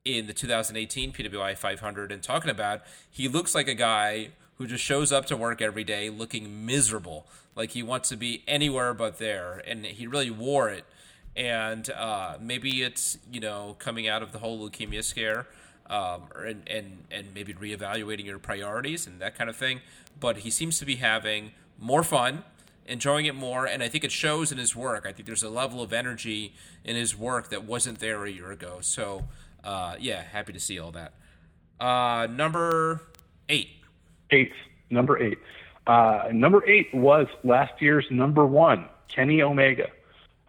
in the 2018 PWI 500 and talking about he looks like a guy who just shows up to work every day looking miserable, like he wants to be anywhere but there, and he really wore it. And uh, maybe it's you know coming out of the whole leukemia scare, um, and and and maybe reevaluating your priorities and that kind of thing. But he seems to be having more fun enjoying it more, and I think it shows in his work. I think there's a level of energy in his work that wasn't there a year ago. So, uh, yeah, happy to see all that. Uh, number eight. Eight. Number eight. Uh, number eight was last year's number one, Kenny Omega.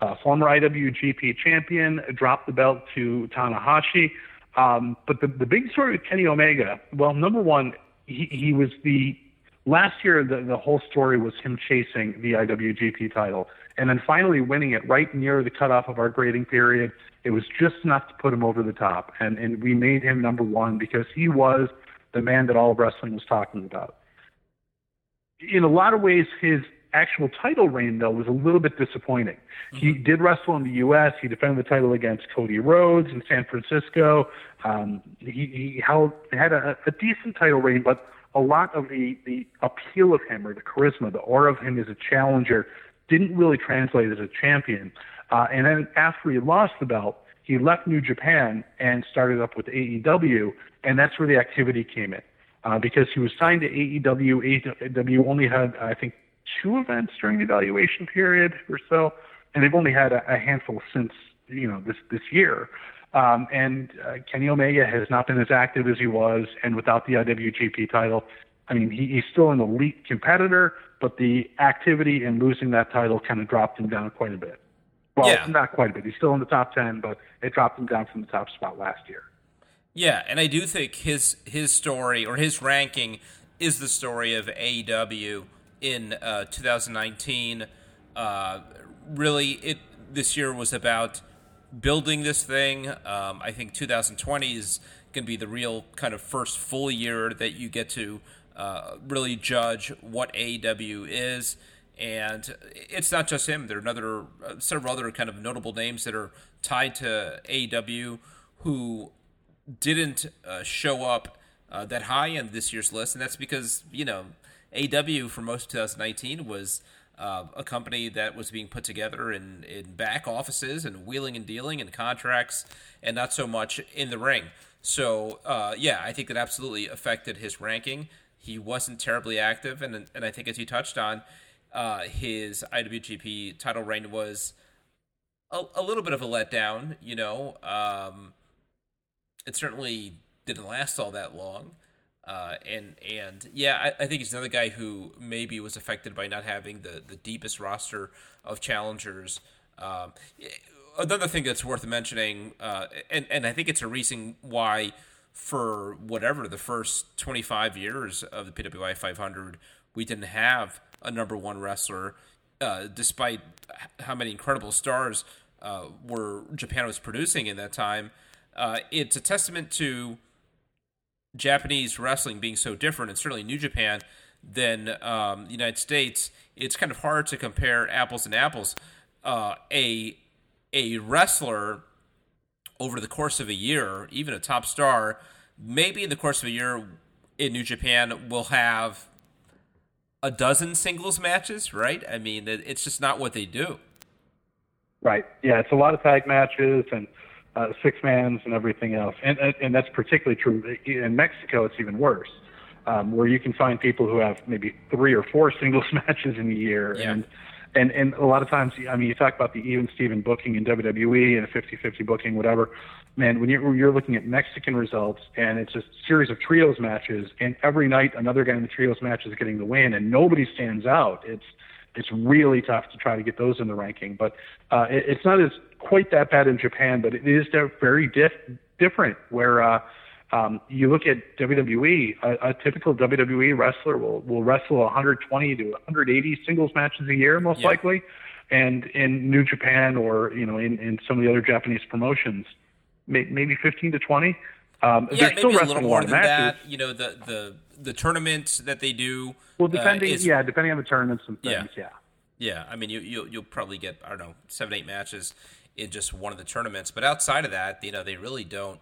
Uh, former IWGP champion, dropped the belt to Tanahashi. Um, but the, the big story with Kenny Omega, well, number one, he, he was the last year the, the whole story was him chasing the IWGP title and then finally winning it right near the cutoff of our grading period. It was just enough to put him over the top, and and we made him number one because he was the man that all of wrestling was talking about. In a lot of ways, his actual title reign, though, was a little bit disappointing. Mm-hmm. He did wrestle in the U.S. He defended the title against Cody Rhodes in San Francisco. Um, he, he held had a, a decent title reign, but a lot of the the appeal of him or the charisma, the aura of him as a challenger, didn't really translate as a champion. Uh, and then after he lost the belt, he left New Japan and started up with AEW, and that's where the activity came in. Uh, because he was signed to AEW, AEW only had, I think, two events during the evaluation period or so, and they've only had a, a handful since you know this this year. Um, and uh, Kenny Omega has not been as active as he was, and without the IWGP title, I mean, he, he's still an elite competitor, but the activity in losing that title kind of dropped him down quite a bit. Well, yeah. not quite a bit. He's still in the top ten, but it dropped him down from the top spot last year. Yeah, and I do think his his story or his ranking is the story of AEW in uh, 2019. Uh, really, it this year was about building this thing. Um, I think 2020 is going to be the real kind of first full year that you get to uh, really judge what AEW is. And it's not just him. There are another uh, several other kind of notable names that are tied to AEW who didn't uh, show up uh, that high in this year's list, and that's because you know AEW for most of 2019 was uh, a company that was being put together in, in back offices and wheeling and dealing and contracts and not so much in the ring. So, uh, yeah, I think that absolutely affected his ranking. He wasn't terribly active, and, and I think as you touched on, uh, his IWGP title reign was a, a, little bit of a letdown. You know, um, it certainly didn't last all that long. Uh, and and yeah, I, I, think he's another guy who maybe was affected by not having the, the deepest roster of challengers. Um, another thing that's worth mentioning, uh, and and I think it's a reason why for whatever the first 25 years of the PWI 500, we didn't have a number one wrestler, uh, despite how many incredible stars uh, were Japan was producing in that time. Uh, it's a testament to Japanese wrestling being so different, and certainly New Japan, than um, the United States, it's kind of hard to compare apples and apples. Uh, a a wrestler over the course of a year, even a top star, maybe in the course of a year in New Japan will have a dozen singles matches, right? I mean, it's just not what they do. Right. Yeah, it's a lot of tag matches and uh, six mans and everything else. And, and that's particularly true in Mexico. It's even worse, um, where you can find people who have maybe three or four singles *laughs* matches in a year. Yeah. And, and, and a lot of times, I mean, you talk about the even Steven booking in WWE and a 50-50 booking, whatever. Man, when you're, when you're looking at Mexican results and it's a series of trios matches and every night another guy in the trios match is getting the win and nobody stands out. It's, it's really tough to try to get those in the ranking. But uh, it, it's not as quite that bad in Japan, but it is very diff- different. Where uh, um, you look at WWE, a, a typical WWE wrestler will will wrestle 120 to 180 singles matches a year, most yeah. likely. And in New Japan or you know in, in some of the other Japanese promotions, may, maybe 15 to 20. Um, yeah, maybe still a little more than matches. that. You know, the the the tournaments that they do. Well, depending, uh, is, yeah, depending on the tournaments and things, yeah. yeah. Yeah, I mean, you, you you'll probably get I don't know seven eight matches in just one of the tournaments, but outside of that, you know, they really don't.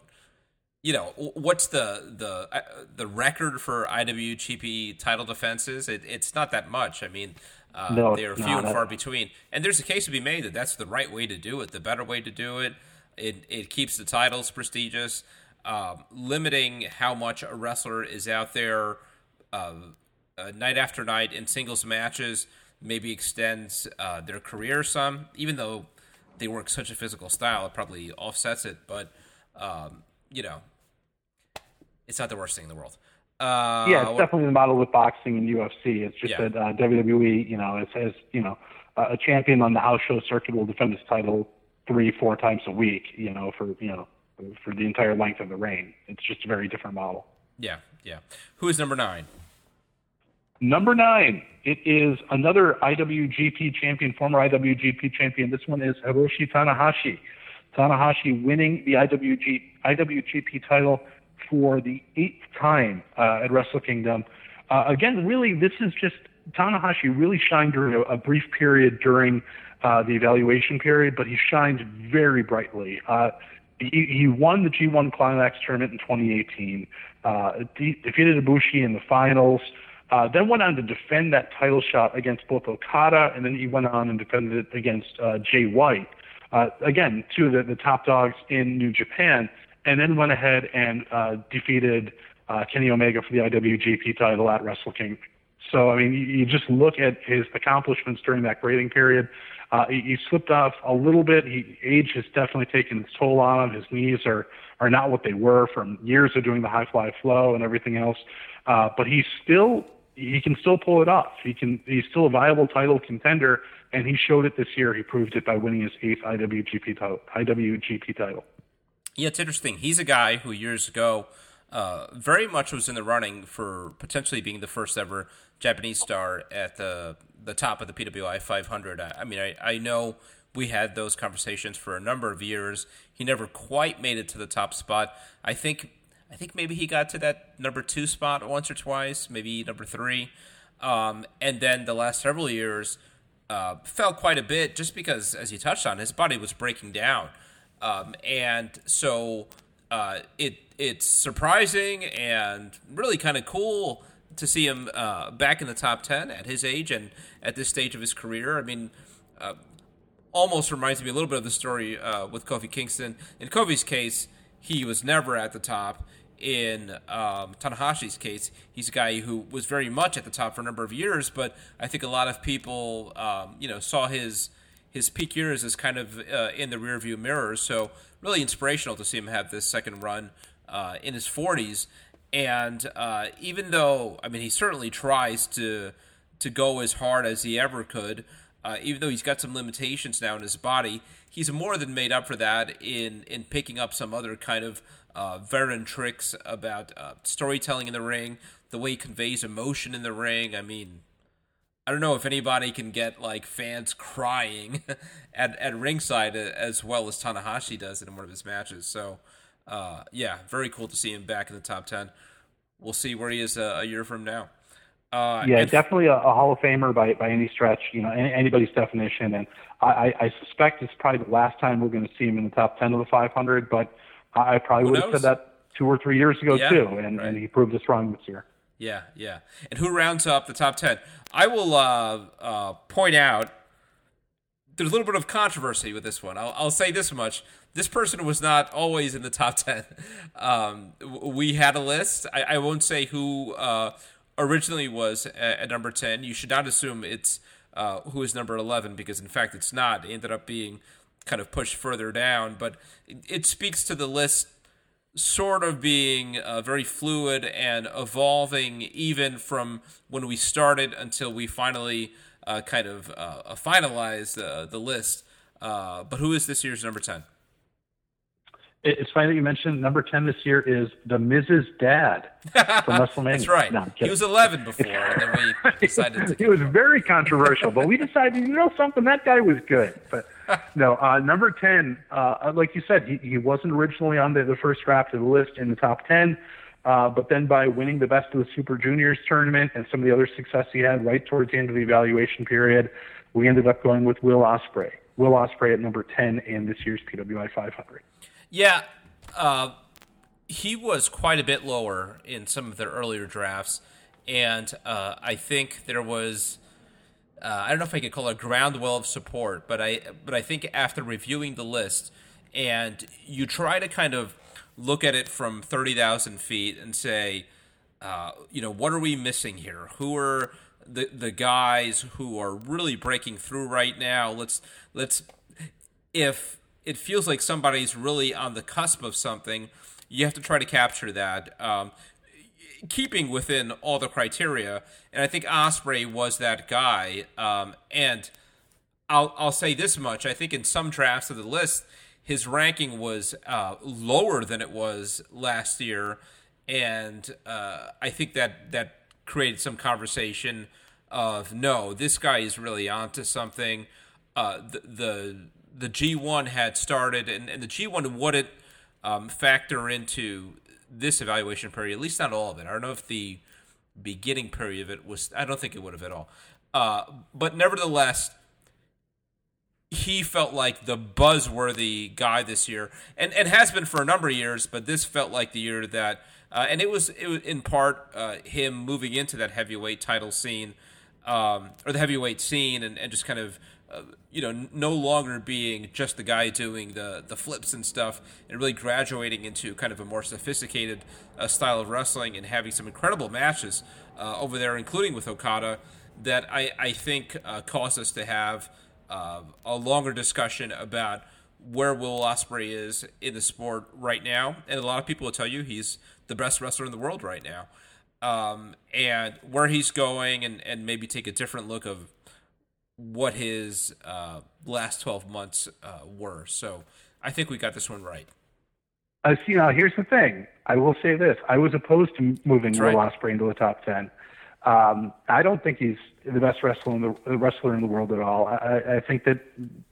You know, what's the the uh, the record for IWGP title defenses? It, it's not that much. I mean, uh, no, they are few and far between. And there's a case to be made that that's the right way to do it, the better way to do it. It it keeps the titles prestigious. Um, limiting how much a wrestler is out there uh, uh, night after night in singles matches maybe extends uh, their career some, even though they work such a physical style, it probably offsets it. But um, you know, it's not the worst thing in the world. Uh, yeah, it's definitely the model with boxing and UFC. It's just yeah. that uh, WWE, you know, it says you know a champion on the house show circuit will defend his title three, four times a week. You know, for you know for the entire length of the reign. It's just a very different model. Yeah, yeah. Who is number nine? Number nine, it is another IWGP champion, former IWGP champion. This one is Hiroshi Tanahashi. Tanahashi winning the IWG, IWGP title for the eighth time uh, at Wrestle Kingdom. Uh, again, really, this is just Tanahashi really shined during a, a brief period during uh, the evaluation period, but he shined very brightly. He, he won the G1 Climax tournament in 2018, uh, de- defeated Ibushi in the finals, uh, then went on to defend that title shot against both Okada, and then he went on and defended it against uh, Jay White. Uh, again, two of the, the top dogs in New Japan, and then went ahead and uh, defeated uh, Kenny Omega for the IWGP title at Wrestle Kingdom. So, I mean, you, just look at his accomplishments during that grading period. Uh, he, he slipped off a little bit. He, age has definitely taken its toll on him. His knees are are not what they were from years of doing the high fly flow and everything else. Uh, but he's still he can still pull it off. He can he's still a viable title contender, and he showed it this year. He proved it by winning his eighth IWGP title. IWGP title. Yeah, it's interesting. He's a guy who years ago uh, very much was in the running for potentially being the first ever Japanese star at the the top of the PWI 500. I, I mean, I, I know we had those conversations for a number of years. He never quite made it to the top spot. I think I think maybe he got to that number two spot once or twice, maybe number three, um, and then the last several years uh, fell quite a bit just because, as you touched on, his body was breaking down, um, and so uh, it it's surprising and really kind of cool to see him uh, back in the top 10 at his age and at this stage of his career. I mean, uh, almost reminds me a little bit of the story uh, with Kofi Kingston. In Kofi's case, he was never at the top. In um, Tanahashi's case, he's a guy who was very much at the top for a number of years, but I think a lot of people, um, you know, saw his his peak years as kind of uh, in the rearview mirror. So really inspirational to see him have this second run uh, in his 40s. And uh, even though, I mean, he certainly tries to to go as hard as he ever could, uh, even though he's got some limitations now in his body, he's more than made up for that in in picking up some other kind of uh, veteran tricks about uh, storytelling in the ring, the way he conveys emotion in the ring. I mean, I don't know if anybody can get like fans crying *laughs* at at ringside as well as Tanahashi does in one of his matches. So uh, yeah, very cool to see him back in the top 10. We'll see where he is a, a year from now. Uh, yeah, definitely a, a, Hall of Famer by, by any stretch, you know, any, anybody's definition. And I, I suspect it's probably the last time we're going to see him in the top 10 of the 500, but I probably would have said that two or three years ago, yeah, too. And, right. and he proved us wrong this year. Yeah, yeah. And who rounds up the top 10? I will uh, uh, point out there's a little bit of controversy with this one. I'll, I'll, say this much: this person was not always in the top *laughs* ten. Um, we had a list. I, I won't say who uh, originally was at, at, number ten. You should not assume it's uh, who is number eleven because, in fact, it's not. It ended up being kind of pushed further down, but it, it speaks to the list sort of being uh, very fluid and evolving, even from when we started until we finally uh, kind of uh, finalize uh, the list. But who is this year's number 10? It's funny that you mentioned number 10 this year is the Mrs. Dad from *laughs* WrestleMania. That's right. No, he was 11 before, and then we *laughs* decided to. it was very controversial, but we decided, you know something, that guy was good. But *laughs* no, uh, number 10, uh, like you said, he, he wasn't originally on the, the first draft of the list in the top 10. Uh, but then by winning the best of the Super Juniors tournament and some of the other success he had right towards the end of the evaluation period, we ended up going with Will Ospreay. Will Ospreay at number 10 in this year's PWI 500. Yeah, uh, he was quite a bit lower in some of their earlier drafts, and uh, I think there was. Uh, I don't know if I could call it a groundwell of support, but I but I think after reviewing the list, and you try to kind of look at it from 30,000 feet and say, uh, you know, what are we missing here? Who are the the guys who are really breaking through right now? Let's let's if it feels like somebody's really on the cusp of something, you have to try to capture that. Um, keeping within all the criteria, and I think Ospreay was that guy. Um, and I'll I'll say this much: I think in some drafts of the list, his ranking was uh, lower than it was last year, and uh, I think that that created some conversation of no, this guy is really onto something. Uh, the, the the G1 had started, and, and the G1 wouldn't um, factor into this evaluation period, at least not all of it. I don't know if the beginning period of it was. I don't think it would have at all. Uh, but nevertheless, he felt like the buzzworthy guy this year, and and has been for a number of years. But this felt like the year that, uh, and it was it was in part uh, him moving into that heavyweight title scene, um, or the heavyweight scene, and, and just kind of. You know, no longer being just the guy doing the the flips and stuff, and really graduating into kind of a more sophisticated uh, style of wrestling, and having some incredible matches uh, over there, including with Okada, that I I think uh, caused us to have uh, a longer discussion about where Will Ospreay is in the sport right now, and a lot of people will tell you he's the best wrestler in the world right now, um, and where he's going, and and maybe take a different look of what his uh, last twelve months uh, were. So I think we got this one right. I see. Now here's the thing. I will say this: I was opposed to moving That's Will right. Ospreay into the top ten. Um, I don't think he's the best wrestler in the wrestler in the world at all. I, I think that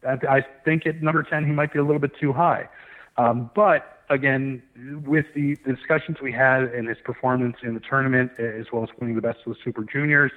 I, I think at number ten he might be a little bit too high. Um, but again, with the, the discussions we had and his performance in the tournament, as well as winning the best of the Super Juniors,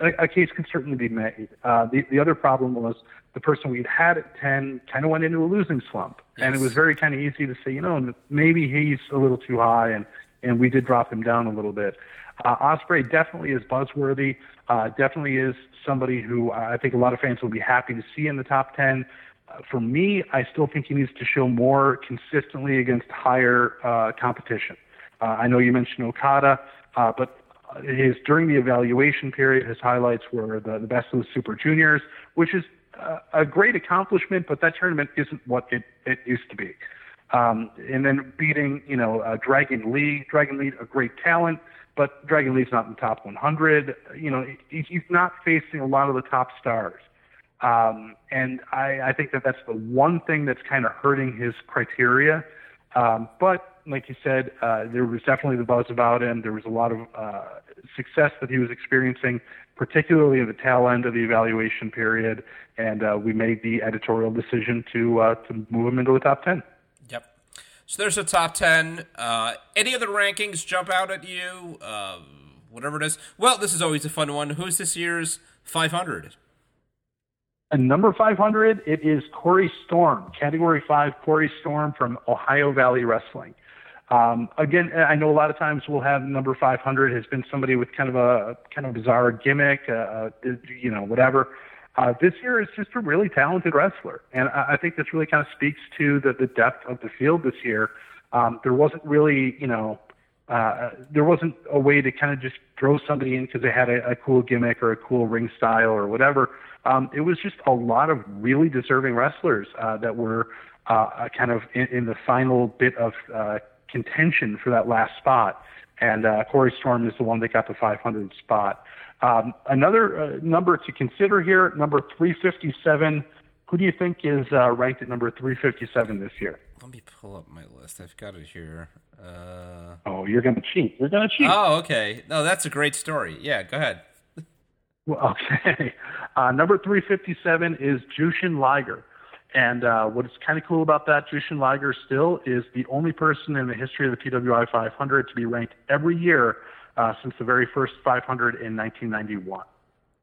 a, a case can certainly be made. Uh, the the other problem was the person we'd had at ten kind of went into a losing slump, and it was very kind of easy to say, you know, maybe he's a little too high, and and we did drop him down a little bit. Uh, Ospreay definitely is buzzworthy. Uh, definitely is somebody who I think a lot of fans will be happy to see in the top ten. Uh, for me, I still think he needs to show more consistently against higher uh, competition. Uh, I know you mentioned Okada, uh, but his during the evaluation period, his highlights were the, the best of the Super Juniors, which is uh, a great accomplishment, but that tournament isn't what it, it used to be. Um, and then beating, you know, uh, Dragon Lee. Dragon Lee, a great talent, but Dragon Lee's not in the top 100. You know, he, he's not facing a lot of the top stars. Um, and I, I think that that's the one thing that's kind of hurting his criteria. Um, but like you said, uh, there was definitely the buzz about him. There was a lot of uh, success that he was experiencing, particularly at the tail end of the evaluation period. And uh, we made the editorial decision to uh, to move him into the top ten. Yep. So there's a top 10. Uh, any other rankings jump out at you? Uh, whatever it is. Well, this is always a fun one. Who's this year's 500? And number 500, it is Corey Storm, Category 5 Corey Storm from Ohio Valley Wrestling. Um, again, I know a lot of times we'll have number 500 has been somebody with kind of a kind of bizarre gimmick, uh, uh, you know, whatever. Uh, this year is just a really talented wrestler, and I, I think this really kind of speaks to the, the depth of the field this year. Um, there wasn't really, you know, uh, there wasn't a way to kind of just throw somebody in because they had a, a cool gimmick or a cool ring style or whatever. Um, it was just a lot of really deserving wrestlers uh, that were uh, kind of in, in the final bit of uh, contention for that last spot. And uh, Corey Storm is the one that got the 500 spot. Um, another uh, number to consider here, number 357. Who do you think is uh, ranked at number 357 this year? Let me pull up my list. I've got it here. Uh, Oh, you're going to cheat. You're going to cheat. oh, okay. No, that's a great story. Yeah, go ahead. Well, *laughs* okay. Uh, number 357 is Jushin Liger. And uh, what's kind of cool about that, Jushin Liger still is the only person in the history of the PWI 500 to be ranked every year uh, since the very first 500 in 1991.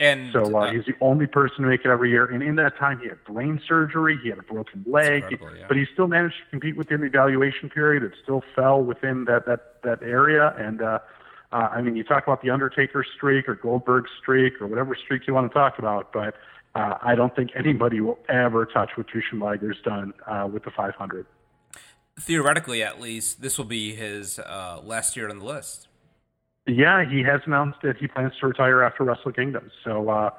And So uh, uh, he's the only person to make it every year. And in that time, he had brain surgery, he had a broken leg, yeah. but he still managed to compete within the evaluation period. It still fell within that that that area. And uh, uh, I mean, you talk about the Undertaker streak or Goldberg streak or whatever streak you want to talk about, but uh, I don't think anybody will ever touch what Jushin Liger's done uh, with the 500. theoretically, at least, this will be his uh, last year on the list. Yeah, he has announced that he plans to retire after Wrestle Kingdom. So uh,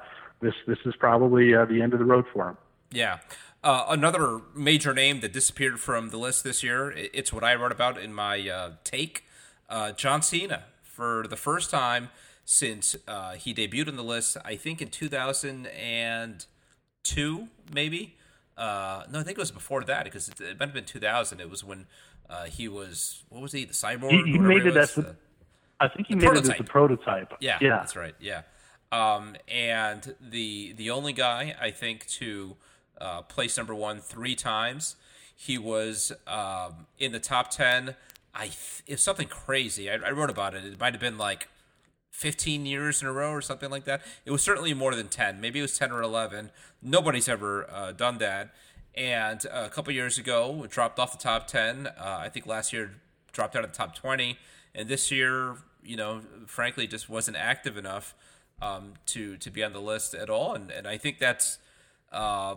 this this is probably uh, the end of the road for him. Yeah. Uh, another major name that disappeared from the list this year, it's what I wrote about in my uh, take uh, John Cena. For the first time since uh, he debuted on the list, I think in 2002, maybe. Uh, no, I think it was before that because it, it might have been 2000. It was when uh, he was, what was he, the cyborg? He- he made it as the- I think he made it as prototype. the prototype. yeah, yeah. that's right. Yeah, um, and the the only guy I think to uh, place number one three times. He was um, in the top ten. I th- it's something crazy. I, I wrote about it. It might have been like 15 years in a row or something like that. It was certainly more than 10. Maybe it was 10 or 11. Nobody's ever uh, done that. And uh, a couple years ago, it dropped off the top 10. Uh, I think last year dropped out of the top 20. And this year, you know, frankly, just wasn't active enough um, to to be on the list at all. And, and I think that's, uh,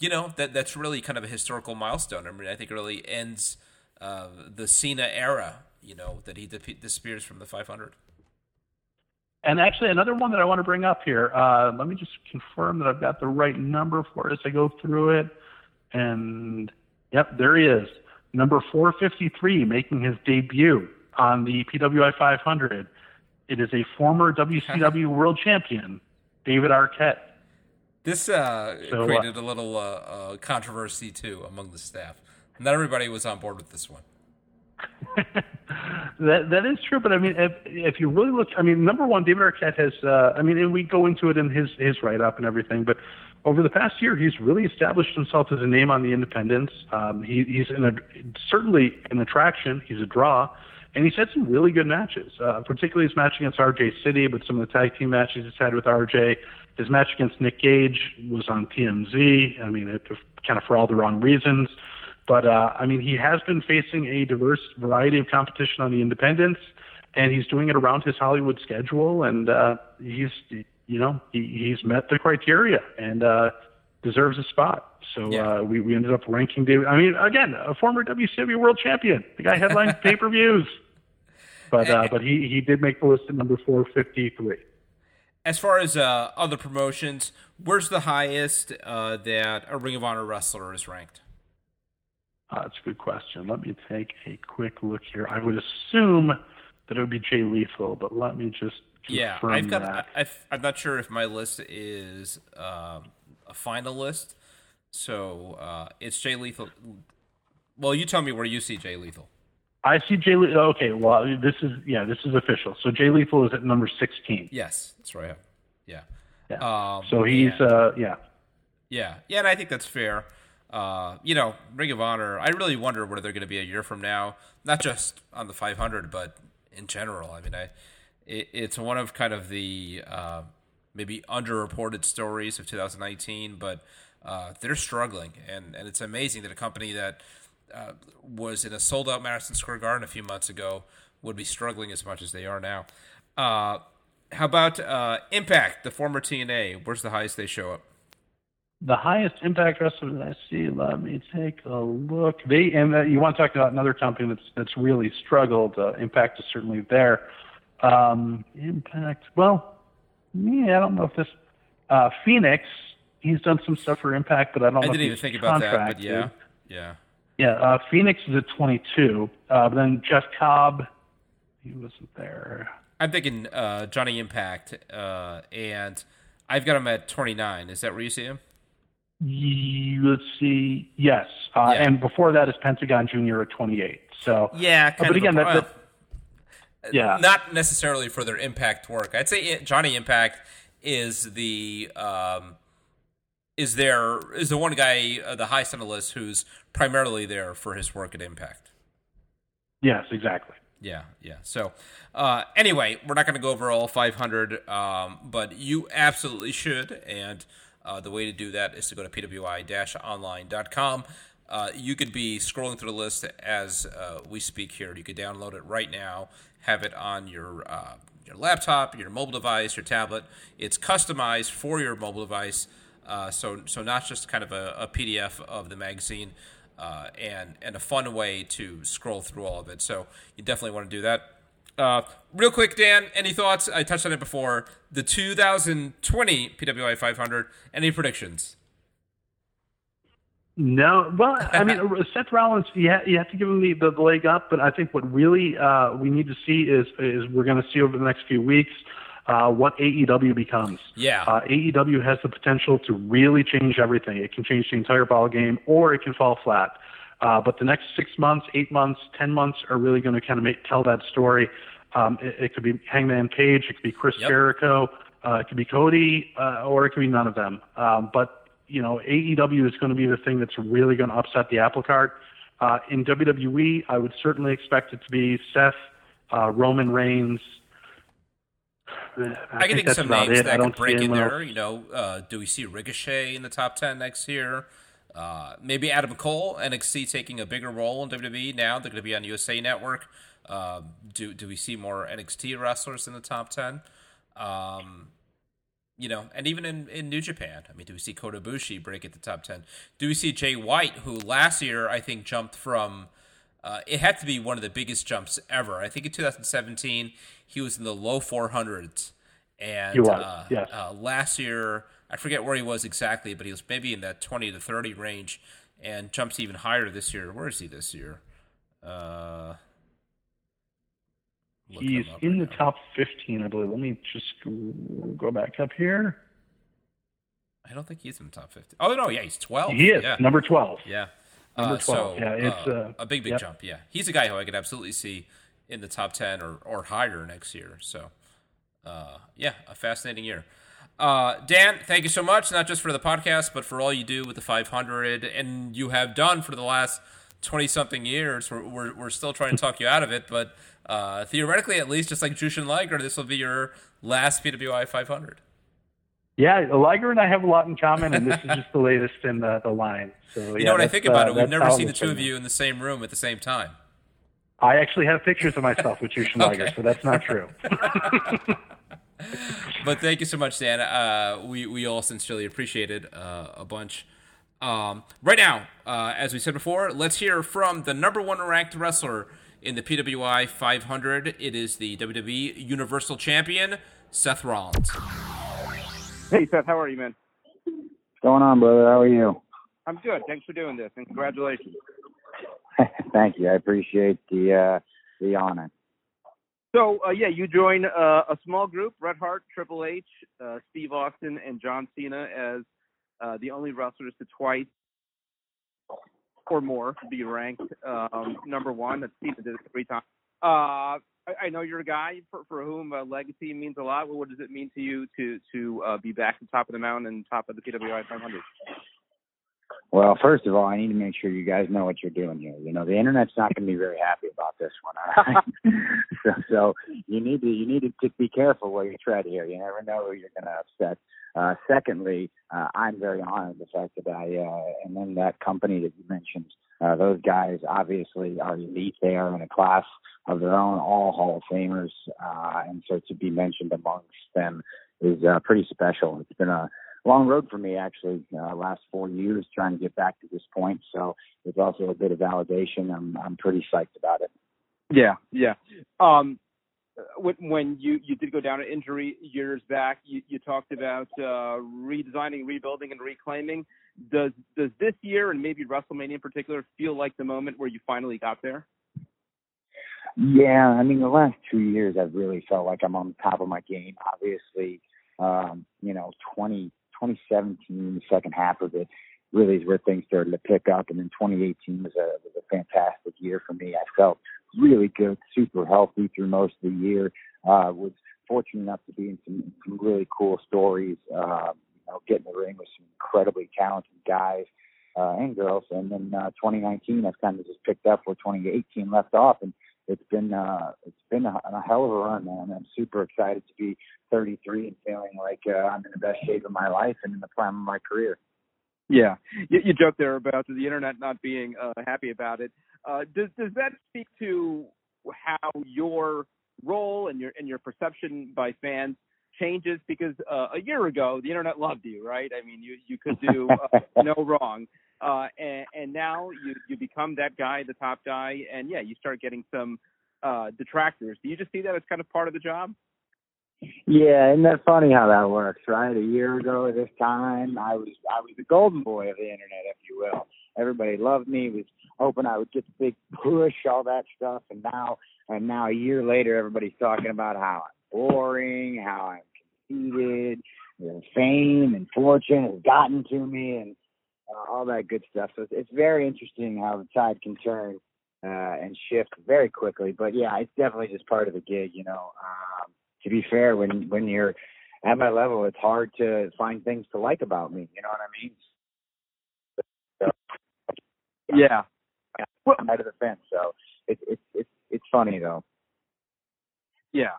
you know, that that's really kind of a historical milestone. I mean, I think it really ends uh, the Cena era, you know, that he disappears from the 500. And actually, another one that I want to bring up here. Uh, let me just confirm that I've got the right number for it as I go through it. And yep, there he is, number 453, making his debut on the PWI 500. It is a former WCW World Champion, David Arquette. This uh, so, uh, created a little uh, uh, controversy too among the staff. Not everybody was on board with this one. *laughs* that that is true, but I mean, if if you really look, I mean, number one, David Arquette has, uh, I mean, and we go into it in his his write up and everything, but over the past year, he's really established himself as a name on the independents. Um, he, he's in a, certainly an attraction. He's a draw, and he's had some really good matches, uh, particularly his match against RJ City, but some of the tag team matches he's had with RJ. His match against Nick Gage was on TMZ. I mean, it, kind of for all the wrong reasons. But uh, I mean, he has been facing a diverse variety of competition on the independents, and he's doing it around his Hollywood schedule. And uh, he's, you know, he, he's met the criteria and uh, deserves a spot. So yeah. uh, we, we ended up ranking David. I mean, again, a former WCW World Champion. The guy headlines *laughs* pay per views, but uh, but he he did make the list at number four fifty three. As far as uh, other promotions, where's the highest uh, that a Ring of Honor wrestler is ranked? Uh, that's a good question. Let me take a quick look here. I would assume that it would be Jay Lethal, but let me just yeah. I've got. That. I, am not sure if my list is uh, a final list, so uh, it's Jay Lethal. Well, you tell me where you see Jay Lethal. I see Jay. Lethal. Okay, well, this is yeah, this is official. So Jay Lethal is at number 16. Yes, that's right. Yeah. Yeah. Um, so he's uh, yeah. Yeah, yeah, and I think that's fair uh, you know, Ring of Honor. I really wonder where they're going to be a year from now. Not just on the 500, but in general. I mean, I it, it's one of kind of the uh, maybe underreported stories of 2019, but uh, they're struggling, and and it's amazing that a company that uh, was in a sold out Madison Square Garden a few months ago would be struggling as much as they are now. Uh, how about Impact, the former TNA? Where's the highest they show up? The highest impact wrestler I see. Let me take a look. They and uh, you want to talk about another company that's that's really struggled. Uh, impact is certainly there. Um, impact. Well, yeah, I don't know if this uh, Fénix. He's done some stuff for Impact, but I don't. I know didn't even think about that. But yeah, yeah, yeah. Uh, Fénix is at 22. Uh, then Jeff Cobb, he wasn't there. I'm thinking uh, Johnny Impact, uh, and I've got him at 29. Is that where you see him? Let's see. Yes, uh, yeah. and before that is Pentagon Junior at 28. So yeah, but again, that, that, yeah, not necessarily for their impact work. I'd say Johnny Impact is the um, is there is the one guy, uh, the highest on the list, who's primarily there for his work at Impact. Yes, exactly. Yeah, yeah. So, uh, anyway, we're not going to go over all 500, um, but you absolutely should. And uh, the way to do that is to go to pwi-online.com. Uh, you could be scrolling through the list as uh, we speak here. You could download it right now, have it on your uh, your laptop, your mobile device, your tablet. It's customized for your mobile device, uh, so so not just kind of a, a PDF of the magazine, uh, and and a fun way to scroll through all of it. So you definitely want to do that. Uh, real quick, Dan, any thoughts? I touched on it before. The 2020 PWI 500. Any predictions? No. Well, I mean, *laughs* Seth Rollins, you, ha- you have to give him the, the, the, leg up, but I think what really uh, we need to see is is we're going to see over the next few weeks uh, what AEW becomes. Yeah. Uh, AEW has the potential to really change everything. It can change the entire ball game, or it can fall flat. Uh, but the next six months, eight months, ten months are really going to kind of make, tell that story. Um, it, it, could be Hangman Page, it could be Chris yep. Jericho, uh, it could be Cody, uh, or it could be none of them. Um, but you know, AEW is going to be the thing that's really going to upset the apple cart. Uh, in WWE, I would certainly expect it to be Seth, uh, Roman Reigns, *sighs* I, can think, of some names it. that can break in there. Else. You know, uh, do we see Ricochet in the top ten next year? Uh, maybe Adam Cole, NXT taking a bigger role in WWE now. They're going to be on USA Network. Uh, do do we see more NXT wrestlers in the top ten? Um, you know, and even in, in New Japan, I mean, do we see Kota Ibushi break at the top ten? Do we see Jay White, who last year I think jumped from uh, it had to be one of the biggest jumps ever. I think in 2017 he was in the low 400s, and he was, uh, yes. uh, last year I forget where he was exactly, but he was maybe in that 20 to 30 range, and jumps even higher this year. Where is he this year? Uh, He's in right the now. top 15, I believe. Let me just go back up here. I don't think he's in the top 50. Oh no, yeah, he's 12. He is yeah. number 12. Yeah. Number uh, 12. So, yeah, it's uh, a big, big yep. jump. Yeah, he's a guy who I could absolutely see in the top 10 or, or higher next year. So, uh, yeah, a fascinating year. Uh, Dan, thank you so much, not just for the podcast, but for all you do with the 500 and you have done for the last 20 something years. We're, we're, we're, still trying to talk you out of it, but uh, theoretically, at least, just like Jushin Liger, this will be your last PWI 500. Yeah, Liger and I have a lot in common, and this is just the latest in the, the line. So, you yeah, know, when I think about uh, it, we've never seen the two of you in the same room at the same time. I actually have pictures of myself with Jushin *laughs* Liger, so that's not true. *laughs* but thank you so much, Dan. Uh, we we all sincerely appreciate it uh, a bunch. Um, right now, uh, as we said before, let's hear from the number one ranked wrestler in the PWI 500. It is the WWE Universal Champion, Seth Rollins. Hey, Seth, how are you, man? What's going on, brother? How are you? I'm good. Thanks for doing this, and congratulations. *laughs* Thank you. I appreciate the uh, the honor. So, uh, yeah, you join uh, a small group: Bret Hart, Triple H, uh, Steve Austin, and John Cena as uh, the only wrestlers to twice or more be ranked um, number one. That Cena did it three times. Uh, I, I know you're a guy for, for whom uh, legacy means a lot. What does it mean to you to to be back at the top of the mountain and top of the PWI 500? Well, first of all, I need to make sure you guys know what you're doing here. You know, the internet's not going to be very happy about this one. All right? *laughs* so, so you need to you need to be careful what you tread here. You never know who you're going to upset. Uh, secondly, uh, I'm very honored the fact that I uh, am in that company that you mentioned. Uh, those guys obviously are elite. They are in a class of their own, all Hall of Famers, uh, and so to be mentioned amongst them is uh, pretty special. It's been a long road for me actually uh, last four years trying to get back to this point. So it's also a bit of validation. I'm i'm pretty psyched about it. Yeah yeah. Um when, when you you did go down an injury years back you, you talked about uh redesigning rebuilding and reclaiming. Does does this year and maybe wrestlemania in particular feel like the moment where you finally got there? Yeah i mean the last two years i've really felt like i'm on top of my game. Obviously um you know 20 2017, the second half of it, really is where things started to pick up. And then 2018 was a was a fantastic year for me. I felt really good, super healthy through most of the year. Uh, was fortunate enough to be in some, some really cool stories. Uh, you know, get in the ring with some incredibly talented guys uh, and girls. And then uh, 2019, I've kind of just picked up where 2018 left off, and it's been uh, it's been a, a hell of a run, man. I'm super excited to be 33 and feeling like uh, I'm in the best shape of my life and in the prime of my career. Yeah, you, you joked there about the internet not being uh, happy about it. Uh, does does that speak to how your role and your and your perception by fans changes? Because uh, a year ago, the internet loved you, right? I mean, you you could do uh, *laughs* no wrong, uh, and, and now you you become that guy, the top guy, and yeah, you start getting some uh, detractors. Do you just see that as kind of part of the job? Yeah, isn't that funny how that works, right? A year ago at this time, I was I was the golden boy of the internet, if you will. Everybody loved me, was hoping I would get the big push, all that stuff, and now and now a year later, everybody's talking about how I'm boring, how I'm conceited, the fame and fortune has gotten to me, and uh, all that good stuff. So it's, it's very interesting how the tide can turn uh, and shift very quickly. But yeah, it's definitely just part of the gig, you know. Um, to be fair, when when you're at my level, it's hard to find things to like about me. You know what I mean? So, yeah. Well, out of the fence, so it's it's it's it's funny though. Yeah.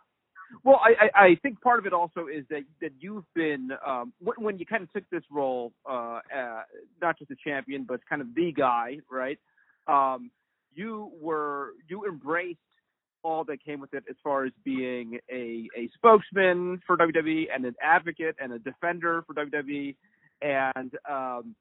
Well, I, I think part of it also is that that you've been um, when you kind of took this role, uh, uh, not just a champion, but kind of the guy, right? Um, you were you embraced all that came with it as far as being a a spokesman for WWE and an advocate and a defender for WWE, and um,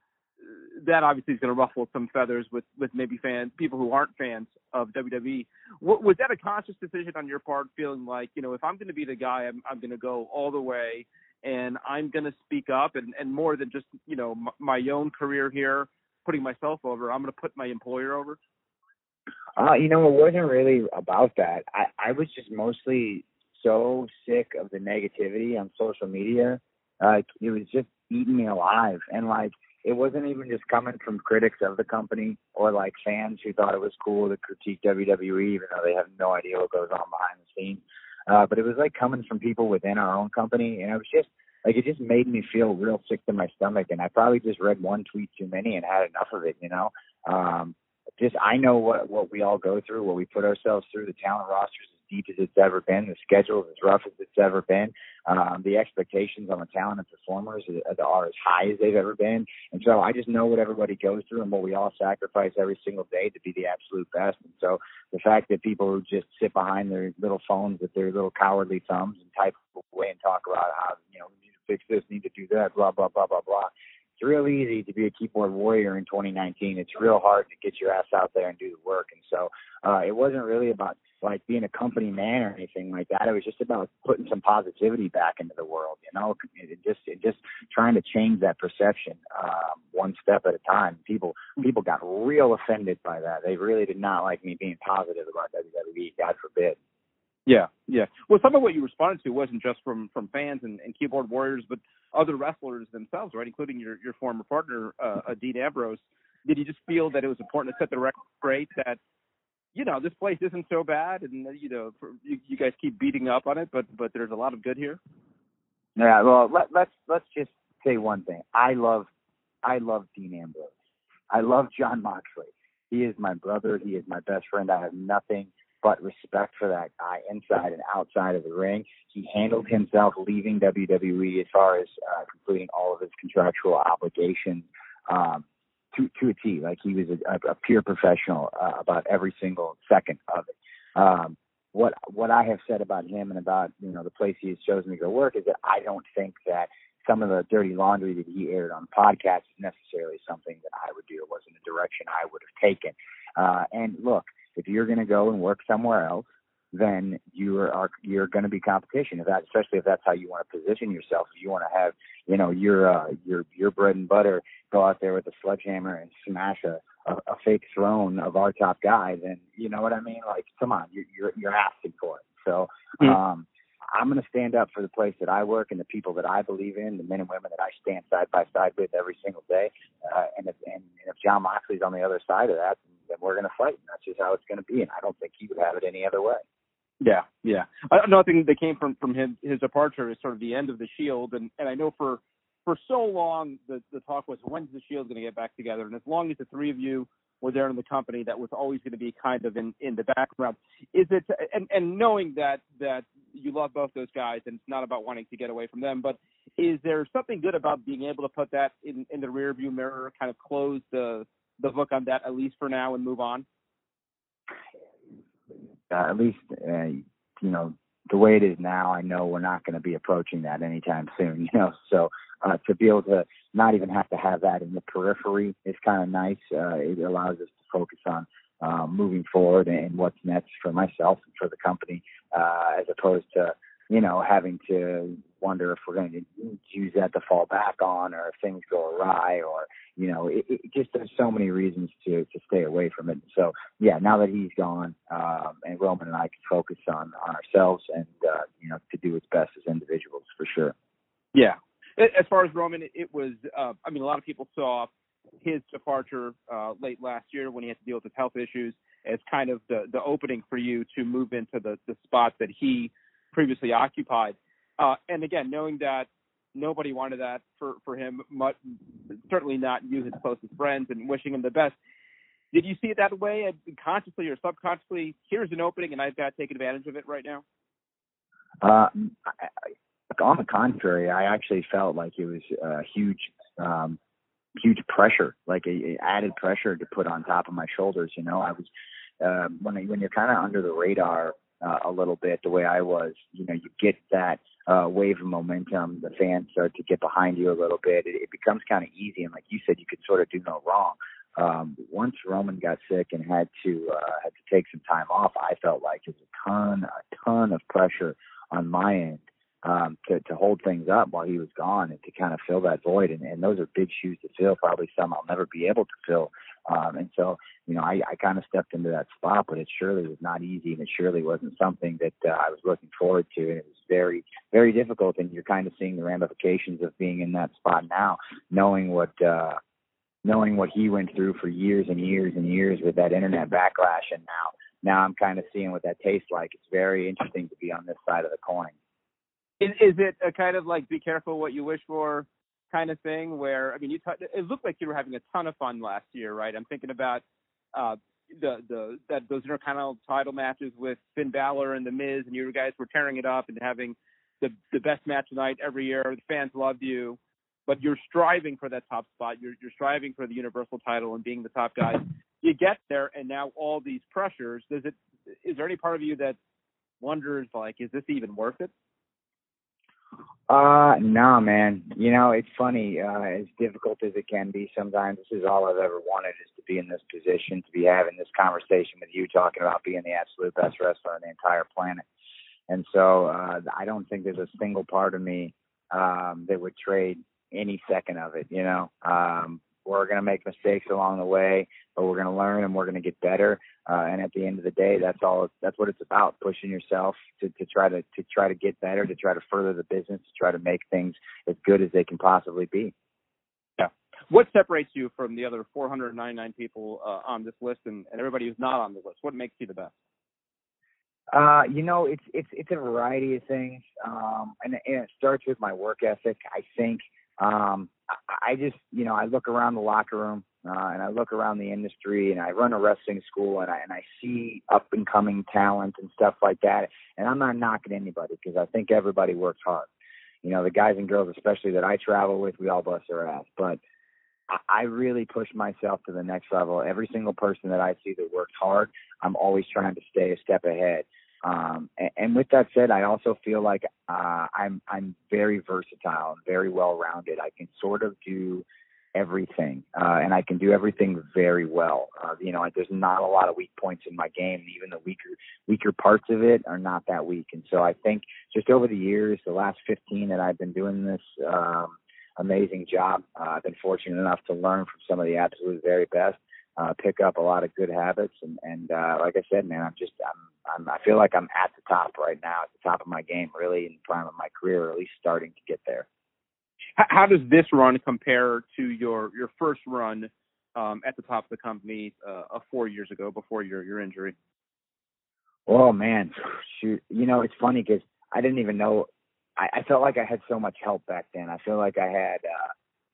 that obviously is going to ruffle some feathers with with maybe fans, people who aren't fans of WWE. W- was that a conscious decision on your part, feeling like you know if I'm going to be the guy, I'm I'm going to go all the way, and I'm going to speak up, and and more than just you know m- my own career here, putting myself over, I'm going to put my employer over. Uh, you know, it wasn't really about that. I I was just mostly so sick of the negativity on social media. Like it was just eating me alive, and like it wasn't even just coming from critics of the company or like fans who thought it was cool to critique WWE, even though they have no idea what goes on behind the scenes. Uh, but it was like coming from people within our own company, and it was just like it just made me feel real sick to my stomach. And I probably just read one tweet too many and had enough of it, you know. Um, just I know what what we all go through, what we put ourselves through. The talent rosters deep as it's ever been. The schedule is as rough as it's ever been. Um, the expectations on the talent and performers are as high as they've ever been. And so I just know what everybody goes through and what we all sacrifice every single day to be the absolute best. And so the fact that people who just sit behind their little phones with their little cowardly thumbs and type away and talk about how, you know, we need to fix this, need to do that, blah, blah, blah, blah, blah it's real easy to be a keyboard warrior in 2019. It's real hard to get your ass out there and do the work. And so uh, it wasn't really about like being a company man or anything like that. It was just about putting some positivity back into the world, you know, it just it just trying to change that perception um, one step at a time. People people got real offended by that. They really did not like me being positive about WWE. God forbid. Yeah, yeah. Well, some of what you responded to wasn't just from from fans and, and keyboard warriors, but other wrestlers themselves, right, including your your former partner uh, Dean Ambrose. Did you just feel that it was important to set the record straight that you know, this place isn't so bad, and you know, for, you, you guys keep beating up on it, but but there's a lot of good here. Yeah, well, let, let's let's just say one thing. I love I love Dean Ambrose. I love Jon Moxley. He is my brother. He is my best friend. I have nothing but respect for that guy inside and outside of the ring. He handled himself leaving WWE as far as uh, completing all of his contractual obligations. Um, to to a T. Like he was a, a pure professional uh, about every single second of it. Um, what what I have said about him and about you know the place he has chosen to go work is that I don't think that some of the dirty laundry that he aired on the podcast is necessarily something that I would do. It wasn't a direction I would have taken. Uh, and look, if you're going to go and work somewhere else, then you are you're going to be competition. If that, especially if that's how you want to position yourself, if you want to have you know your uh, your your bread and butter go out there with a sledgehammer and smash a, a, a fake throne of our top guy, then you know what I mean. Like, come on, you're you're, you're asking for it. So. Mm-hmm. um I'm going to stand up for the place that I work and the people that I believe in, the men and women that I stand side by side with every single day. Uh, and if and, and if Jon Moxley's on the other side of that, then we're going to fight. And that's just how it's going to be. And I don't think he would have it any other way. Yeah, yeah. Another thing that came from from him his departure is sort of the end of the Shield, and and I know for for so long the the talk was when's the Shield going to get back together, and as long as the three of you were there in the company, that was always going to be kind of in in the background. Is it and and knowing that that you love both those guys, and it's not about wanting to get away from them, but is there something good about being able to put that in in the rearview mirror, kind of close the the book on that at least for now and move on? uh, at least uh, you know the way it is now, I know we're not going to be approaching that anytime soon. *laughs* You know, so uh, to be able to not even have to have that in the periphery is kind of nice. Uh, it allows us to focus on uh, moving forward and what's next for myself and for the company, uh, as opposed to you know having to wonder if we're going to use that to fall back on, or if things go awry, or you know, it, it just there's so many reasons to to stay away from it. So yeah, now that he's gone, um, and Roman and I can focus on on ourselves and uh, you know to do its best as individuals for sure. Yeah, as far as Roman, it was. Uh, I mean, a lot of people saw his departure uh, late last year when he had to deal with his health issues as kind of the the opening for you to move into the the spot that he previously occupied. Uh, and again, knowing that nobody wanted that for for him. Much, certainly not you, his closest friends, and wishing him the best. Did you see it that way, consciously or subconsciously? Here's an opening, and I've got to take advantage of it right now. Uh, I, on the contrary, I actually felt like it was a huge, um, huge pressure, like a, a added pressure to put on top of my shoulders. You know, I was uh, when I, when you're kind of under the radar uh, a little bit, the way I was, you know, you get that uh, wave of momentum. The fans start to get behind you a little bit. It, it becomes kind of easy, and like you said, you could sort of do no wrong. Um, once Roman got sick and had to uh, had to take some time off, I felt like it was a ton, a ton of pressure on my end um, to, to hold things up while he was gone and to kind of fill that void. And, and those are big shoes to fill, probably some I'll never be able to fill. Um, and so, you know, I, I kind of stepped into that spot, but it surely was not easy and it surely wasn't something that uh, I was looking forward to. And it was very, very difficult. And you're kind of seeing the ramifications of being in that spot now, knowing what, uh, knowing what he went through for years and years and years with that internet backlash. And now, now I'm kind of seeing what that tastes like. It's very interesting to be on this side of the coin. Is, is it a kind of like be careful what you wish for kind of thing? Where I mean, you t- it looked like you were having a ton of fun last year, right? I'm thinking about uh, the the that those intercontinental title matches with Finn Balor and The Miz, and you guys were tearing it up and having the the best match night every year. The fans loved you, but you're striving for that top spot. You're you're striving for the Universal title and being the top guy. You get there, and now all these pressures. Does it? Is there any part of you that wonders like, is this even worth it? Uh, no, man. You know, it's funny. Uh, as difficult as it can be, sometimes this is all I've ever wanted is to be in this position, to be having this conversation with you, talking about being the absolute best wrestler on the entire planet. And so, uh, I don't think there's a single part of me um, that would trade any second of it. You know, um, we're going to make mistakes along the way, but we're going to learn and we're going to get better. Uh, and at the end of the day, that's all. That's what it's about: pushing yourself to, to try to to try to get better, to try to further the business, to try to make things as good as they can possibly be. Yeah. What separates you from the other 499 people uh, on this list and, and everybody who's not on the list? What makes you the best? Uh, you know, it's it's it's a variety of things, um, and, and it starts with my work ethic. I think um, I, just, you know, I look around the locker room uh, and I look around the industry and I run a wrestling school and I and I see up and coming talent and stuff like that. And I'm not knocking anybody because I think everybody works hard. You know, the guys and girls, especially that I travel with, we all bust our ass. But I really push myself to the next level. Every single person that I see that works hard, I'm always trying to stay a step ahead. Um, and, and with that said, I also feel like uh, I'm I'm very versatile and very well rounded. I can sort of do everything, uh, and I can do everything very well. Uh, you know, there's not a lot of weak points in my game. Even the weaker weaker parts of it are not that weak. And so I think just over the years, the last 15 that I've been doing this um, amazing job, uh, I've been fortunate enough to learn from some of the absolute very best uh, pick up a lot of good habits. And, and uh, like I said, man, I'm just I'm, I'm I feel like I'm at the top right now, at the top of my game, really in the prime of my career, or at least starting to get there. How does this run compare to your your first run um, at the top of the company uh, four years ago, before your your injury? Oh man, shoot! You know, it's funny because I didn't even know. I, I felt like I had so much help back then. I feel like I had. uh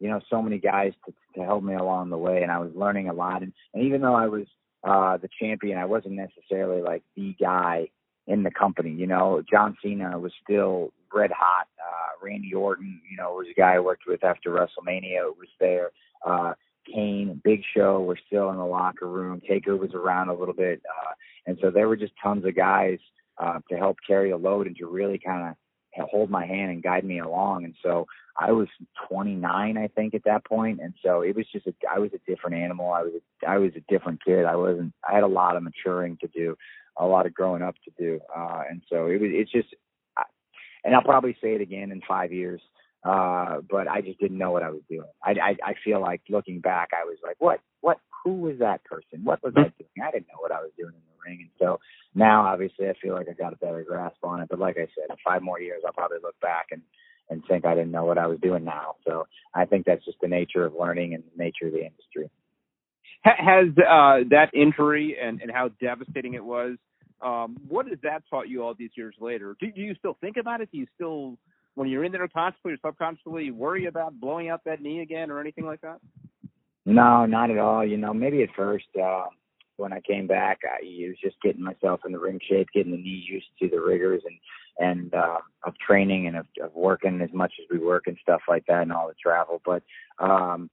you know, so many guys to, to help me along the way, and I was learning a lot. And, and even though I was uh, the champion, I wasn't necessarily like the guy in the company. You know, John Cena was still red hot. Uh, Randy Orton, you know, was a guy I worked with after WrestleMania. It Was there. Uh, Kane, Big Show were still in the locker room. Taker was around a little bit, uh, and so there were just tons of guys uh, to help carry a load and to really kind of hold my hand and guide me along. And so I was 29, I think, at that point, and so it was just a, I was a different animal. I was a, I was a different kid. I wasn't. I had a lot of maturing to do, a lot of growing up to do, uh, and so it was. It's just, and I'll probably say it again in five years. Uh, but I just didn't know what I was doing. I, I I feel like looking back, I was like, what what who was that person? What was I doing? I didn't know what I was doing in the ring, and so now obviously I feel like I got a better grasp on it. But like I said, in five more years, I'll probably look back and and think I didn't know what I was doing now. So I think that's just the nature of learning and the nature of the industry. Has uh, that injury and, and how devastating it was, um, what has that taught you all these years later? Do, do you still think about it? Do you still, when you're in there consciously or subconsciously, worry about blowing out that knee again or anything like that? No, not at all. You know, maybe at first, uh, when I came back, I was just getting myself in the ring shape, getting the knee used to the rigors and and uh, of training and of, of working as much as we work and stuff like that and all the travel. But um,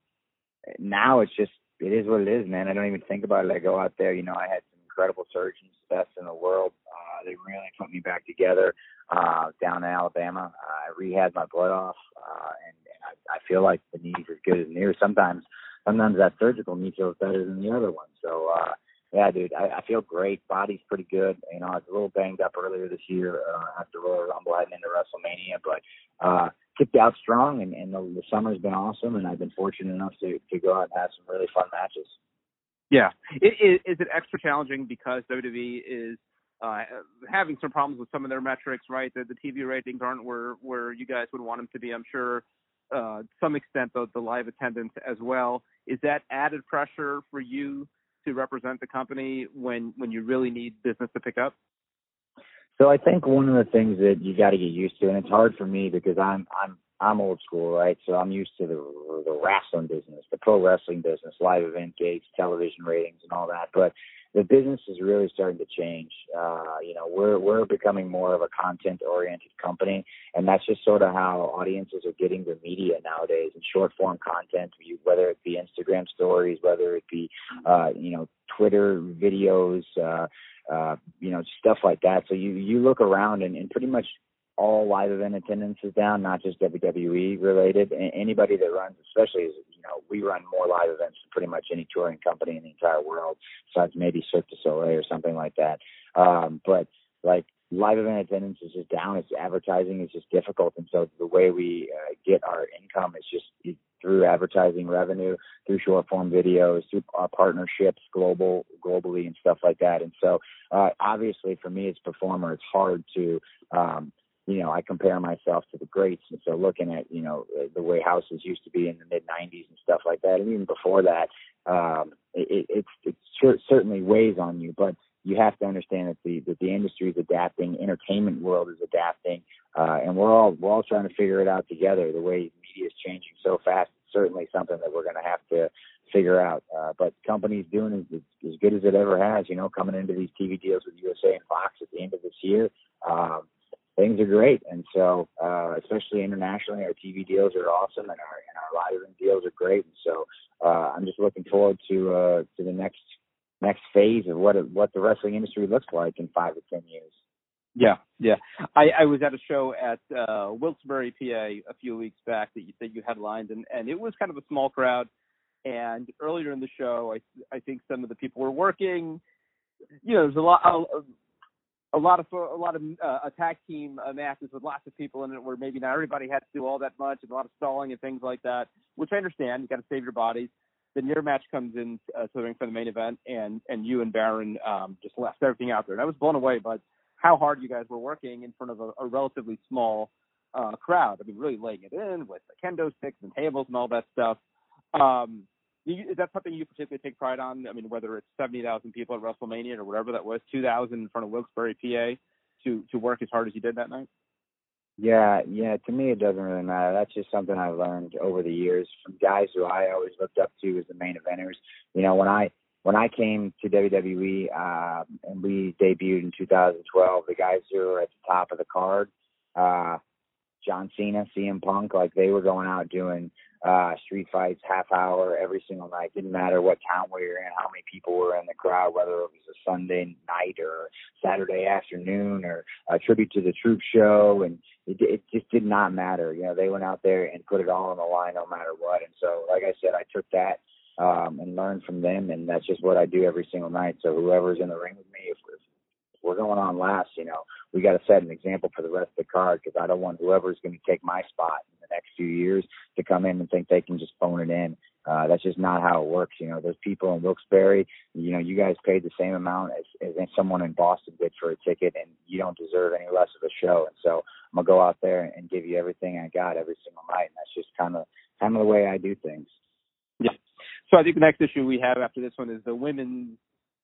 now it's just it is what it is, man. I don't even think about it. I go out there. You know, I had some incredible surgeons, best in the world. Uh, they really put me back together uh, down in Alabama. I rehabbed my blood off, uh, and, and I, I feel like the knee's as good as new. Sometimes, sometimes that surgical knee feels better than the other one. So, uh, yeah, dude, I, I feel great. Body's pretty good. You know, I was a little banged up earlier this year uh, after Royal Rumble heading into WrestleMania, but uh, kicked out strong, and, and the, the summer's been awesome, and I've been fortunate enough to to go out and have some really fun matches. Yeah, it, it, is it extra challenging because WWE is uh, having some problems with some of their metrics, right? The, the TV ratings aren't where where you guys would want them to be. I'm sure uh, some extent the, the live attendance as well. Is that added pressure for you to represent the company when when you really need business to pick up? So I think one of the things that you got to get used to, and it's hard for me because I'm I'm I'm old school, right? So I'm used to the the wrestling business, the pro wrestling business, live event gates, television ratings, and all that. But the business is really starting to change. Uh, you know, we're we're becoming more of a content oriented company, and that's just sort of how audiences are getting their media nowadays in short form content, whether it be Instagram stories, whether it be uh, you know Twitter videos, uh, uh, you know stuff like that. So you you look around and, and pretty much all live event attendance is down, not just WWE related. Anybody that runs, especially as you know, we run more live events than pretty much any touring company in the entire world, besides maybe Cirque du Soleil or something like that. Um, but like live event attendance is just down. It's advertising is just difficult, and so the way we uh, get our income is just through advertising revenue, through short form videos, through our partnerships, global, globally, and stuff like that. And so, uh, obviously, for me as a performer, it's hard to um, you know, I compare myself to the greats. And so looking at, you know, the way houses used to be in the mid 90s and stuff like that, and even before that, um, it, it's, it certainly weighs on you. But you have to understand that the that the industry is adapting, entertainment world is adapting, uh, and we're all we're all trying to figure it out together. The way media is changing so fast, it's certainly something that we're going to have to figure out. Uh, but companies doing as, as good as it ever has. You know, coming into these TV deals with USA and Fox at the end of this year. Um, things are great. And so, uh, especially internationally, our TV deals are awesome, and our and our live event deals are great. And so, uh, I'm just looking forward to uh, to the next next phase of what what the wrestling industry looks like in five to ten years. Yeah, yeah. I, I was at a show at uh, Wilkes-Barre, PA, a few weeks back that you, that you headlined, and and it was kind of a small crowd. And earlier in the show, I I think some of the people were working. You know, there's a lot a lot of a lot of uh, a tag team uh, matches with lots of people in it, where maybe not everybody had to do all that much, and a lot of stalling and things like that. Which I understand. You got to save your bodies. Then your match comes in uh, to the ring for the main event, and and you and Baron um, just left everything out there. And I was blown away by how hard you guys were working in front of a, a relatively small uh, crowd. I mean, really laying it in with the kendo sticks and tables and all that stuff. Um, is that something you particularly take pride on? I mean, whether it's 70,000 people at WrestleMania or whatever that was, 2,000 in front of Wilkes-Barre, PA, to to work as hard as you did that night? Yeah, yeah. To me, it doesn't really matter. That's just something I've learned over the years from guys who I always looked up to as the main eventers. You know, when I when I came to WWE uh, and we debuted in 2012, the guys who were at the top of the card, uh, John Cena, CM Punk, like they were going out doing uh, street fights, half hour every single night. Didn't matter what town we were in, how many people were in the crowd, whether it was a Sunday night or Saturday afternoon or a tribute to the troop show, and it, it just did not matter. You know, they went out there and put it all on the line, no matter what. And so, like I said, I took that um, and learned from them, and that's just what I do every single night. So whoever's in the ring with me, if, if we're going on last, you know, we got to set an example for the rest of the card because I don't want whoever's going to take my spot in the next few years to come in and think they can just phone it in. Uh, that's just not how it works. You know, there's people in Wilkes-Barre, you know, you guys paid the same amount as, as someone in Boston did for a ticket and you don't deserve any less of a show. And so I'm going to go out there and give you everything I got every single night. And that's just kind of, kind of the way I do things. Yeah. So I think the next issue we have after this one is the women's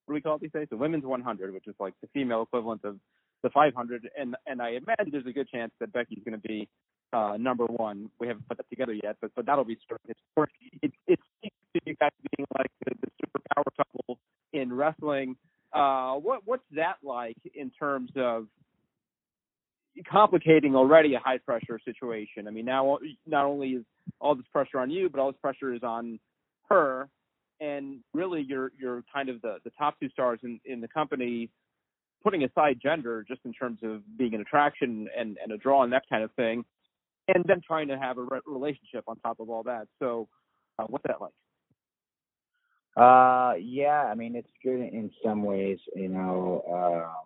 what do we call it these days? The women's 100, which is like the female equivalent of the 500. And and I imagine there's a good chance that Becky's going to be uh, number one. We haven't put that together yet, but but that'll be sort of historic. It it seems to you guys being like the, the superpower couple in wrestling. Uh, what what's that like in terms of complicating already a high pressure situation? I mean, now not only is all this pressure on you, but all this pressure is on her, and really you're you're kind of the the top two stars in in the company. Putting aside gender, just in terms of being an attraction and, and a draw and that kind of thing, and then trying to have a re- relationship on top of all that. So, uh, what's that like? Uh, yeah, I mean it's good in some ways. You know, uh,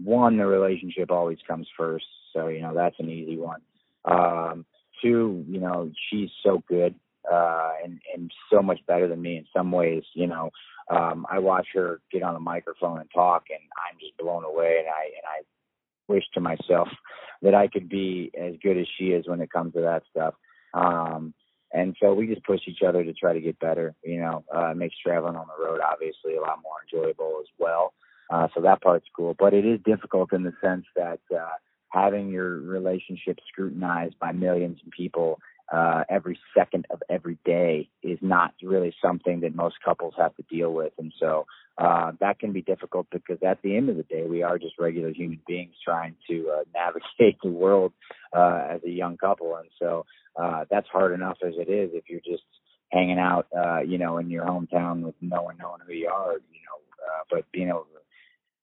one, the relationship always comes first, so you know that's an easy one. Um, two, you know, she's so good uh, and and so much better than me in some ways. You know, um, I watch her get on the microphone and talk, and I'm just blown away, and I and I wish to myself that I could be as good as she is when it comes to that stuff. Um, and so we just push each other to try to get better. You know, uh, makes traveling on the road obviously a lot more enjoyable as well. Uh, so that part's cool, but it is difficult in the sense that uh, having your relationship scrutinized by millions of people uh, every second of every day is not really something that most couples have to deal with. And so uh, that can be difficult because at the end of the day, we are just regular human beings trying to uh, *laughs* navigate the world uh, as a young couple. And so uh, that's hard enough as it is if you're just hanging out, uh, you know, in your hometown with no one knowing who you are, you know, uh, but being able to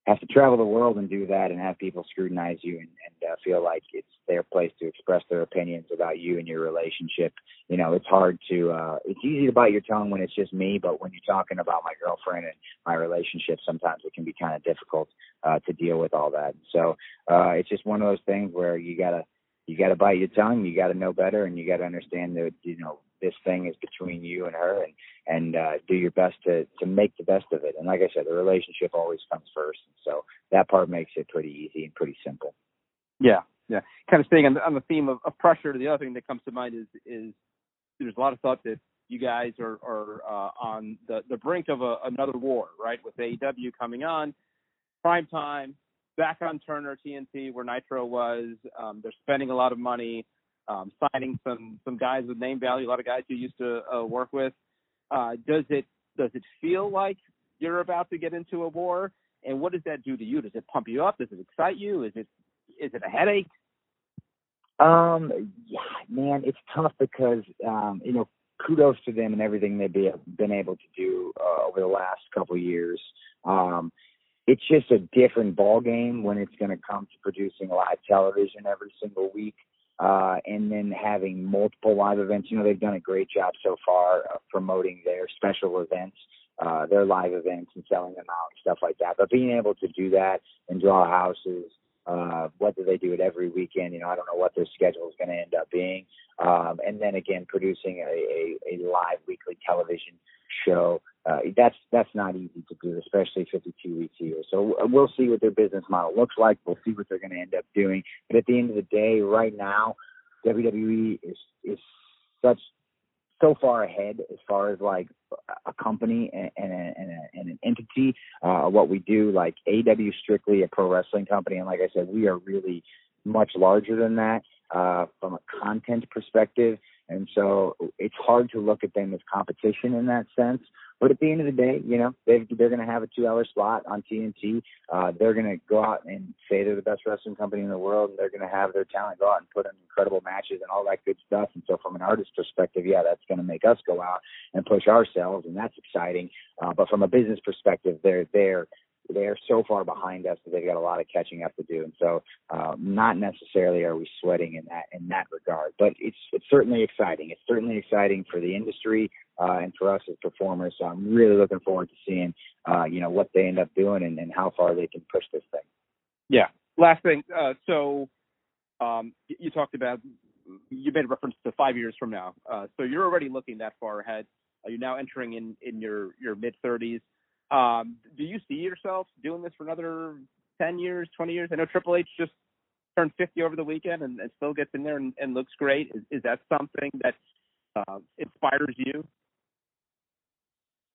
have to travel the world and do that and have people scrutinize you and, and uh, feel like it's their place to express their opinions about you and your relationship. You know, it's hard to, uh, it's easy to bite your tongue when it's just me, but when you're talking about my girlfriend and my relationship, sometimes it can be kind of difficult, uh, to deal with all that. So, uh, it's just one of those things where you gotta, you gotta bite your tongue, you gotta know better, and you gotta understand that, you know, this thing is between you and her and and uh do your best to to make the best of it. And like i said the relationship always comes first. And so that part makes it pretty easy and pretty simple. Yeah. Yeah. Kind of staying on the, on the theme of, of pressure the other thing that comes to mind is is there's a lot of thought that you guys are are uh, on the the brink of a, another war right? With AEW coming on prime time back on Turner TNT where Nitro was um, they're spending a lot of money um, signing some some guys with name value, a lot of guys you used to uh, work with. Uh, does it does it feel like you're about to get into a war? And what does that do to you? Does it pump you up? Does it excite you? Is it is it a headache? Um, yeah, man, it's tough because um, you know, kudos to them and everything they've be, been able to do uh, over the last couple of years. Um, it's just a different ball game when it's going to come to producing live television every single week uh, and then having multiple live events. You know, they've done a great job so far of promoting their special events, uh, their live events and selling them out and stuff like that. But being able to do that and draw houses, uh, whether they do it every weekend, you know, I don't know what their schedule is going to end up being. Um, and then again, producing a, a, a live weekly television show. Uh, that's that's not easy to do, especially 52 weeks a year. So we'll see what their business model looks like. We'll see what they're going to end up doing. But at the end of the day, right now, WWE is is such so far ahead as far as like a company and, and, a, and, a, and an entity. Uh, what we do, like AW, strictly a pro wrestling company, and like I said, we are really much larger than that uh, from a content perspective. And so it's hard to look at them as competition in that sense. But at the end of the day, you know, they they're going to have a two-hour slot on TNT. Uh, they're going to go out and say they're the best wrestling company in the world, and they're going to have their talent go out and put in incredible matches and all that good stuff. And so, from an artist perspective, yeah, that's going to make us go out and push ourselves, and that's exciting. Uh, but from a business perspective, they're there they're so far behind us that they've got a lot of catching up to do. And so, uh, not necessarily are we sweating in that in that regard, but it's it's certainly exciting. It's certainly exciting for the industry uh, and for us as performers. So I'm really looking forward to seeing uh, you know what they end up doing and, and how far they can push this thing. Yeah. Last thing. Uh, so um, you talked about you made reference to five years from now. Uh, so you're already looking that far ahead. Uh, you're now entering in in your your mid 30s. Um, do you see yourself doing this for another 10 years, 20 years? I know Triple H just turned 50 over the weekend and, and still gets in there and, and looks great. Is, is that something that uh, inspires you?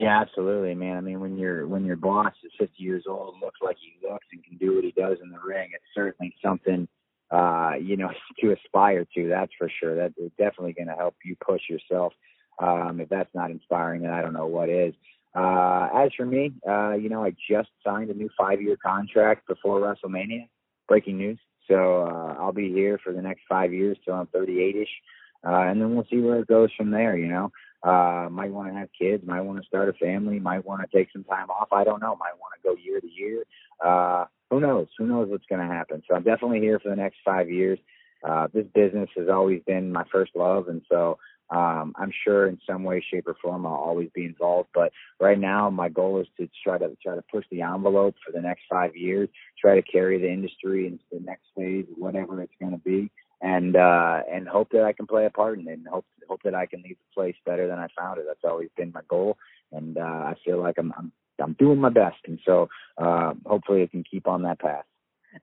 Yeah, absolutely, man. I mean, when your when your boss is 50 years old, looks like he looks, and can do what he does in the ring, it's certainly something uh, you know *laughs* to aspire to. That's for sure. That is definitely going to help you push yourself. Um, if that's not inspiring, then I don't know what is. Uh, as for me, uh, you know, I just signed a new five-year contract before WrestleMania. Breaking news. So uh, I'll be here for the next five years till I'm 38ish, uh, and then we'll see where it goes from there. You know, uh, might want to have kids, might want to start a family, might want to take some time off. I don't know. Might want to go year to year. Uh, who knows? Who knows what's going to happen? So I'm definitely here for the next five years. Uh, this business has always been my first love, and so um, I'm sure in some way, shape, or form I'll always be involved. But right now, my goal is to try to try to push the envelope for the next five years, try to carry the industry into the next phase, whatever it's going to be, and uh, and hope that I can play a part in it, and hope hope that I can leave the place better than I found it. That's always been my goal, and uh, I feel like I'm I'm I'm doing my best, and so uh, hopefully I can keep on that path.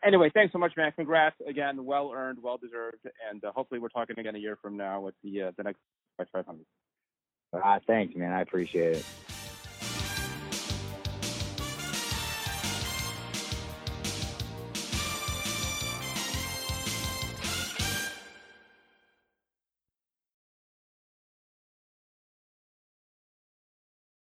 Anyway, thanks so much, man. Congrats again, well earned, well deserved, and uh, hopefully we're talking again a year from now with the uh, the next Fight 500. Uh, thanks, man. I appreciate it.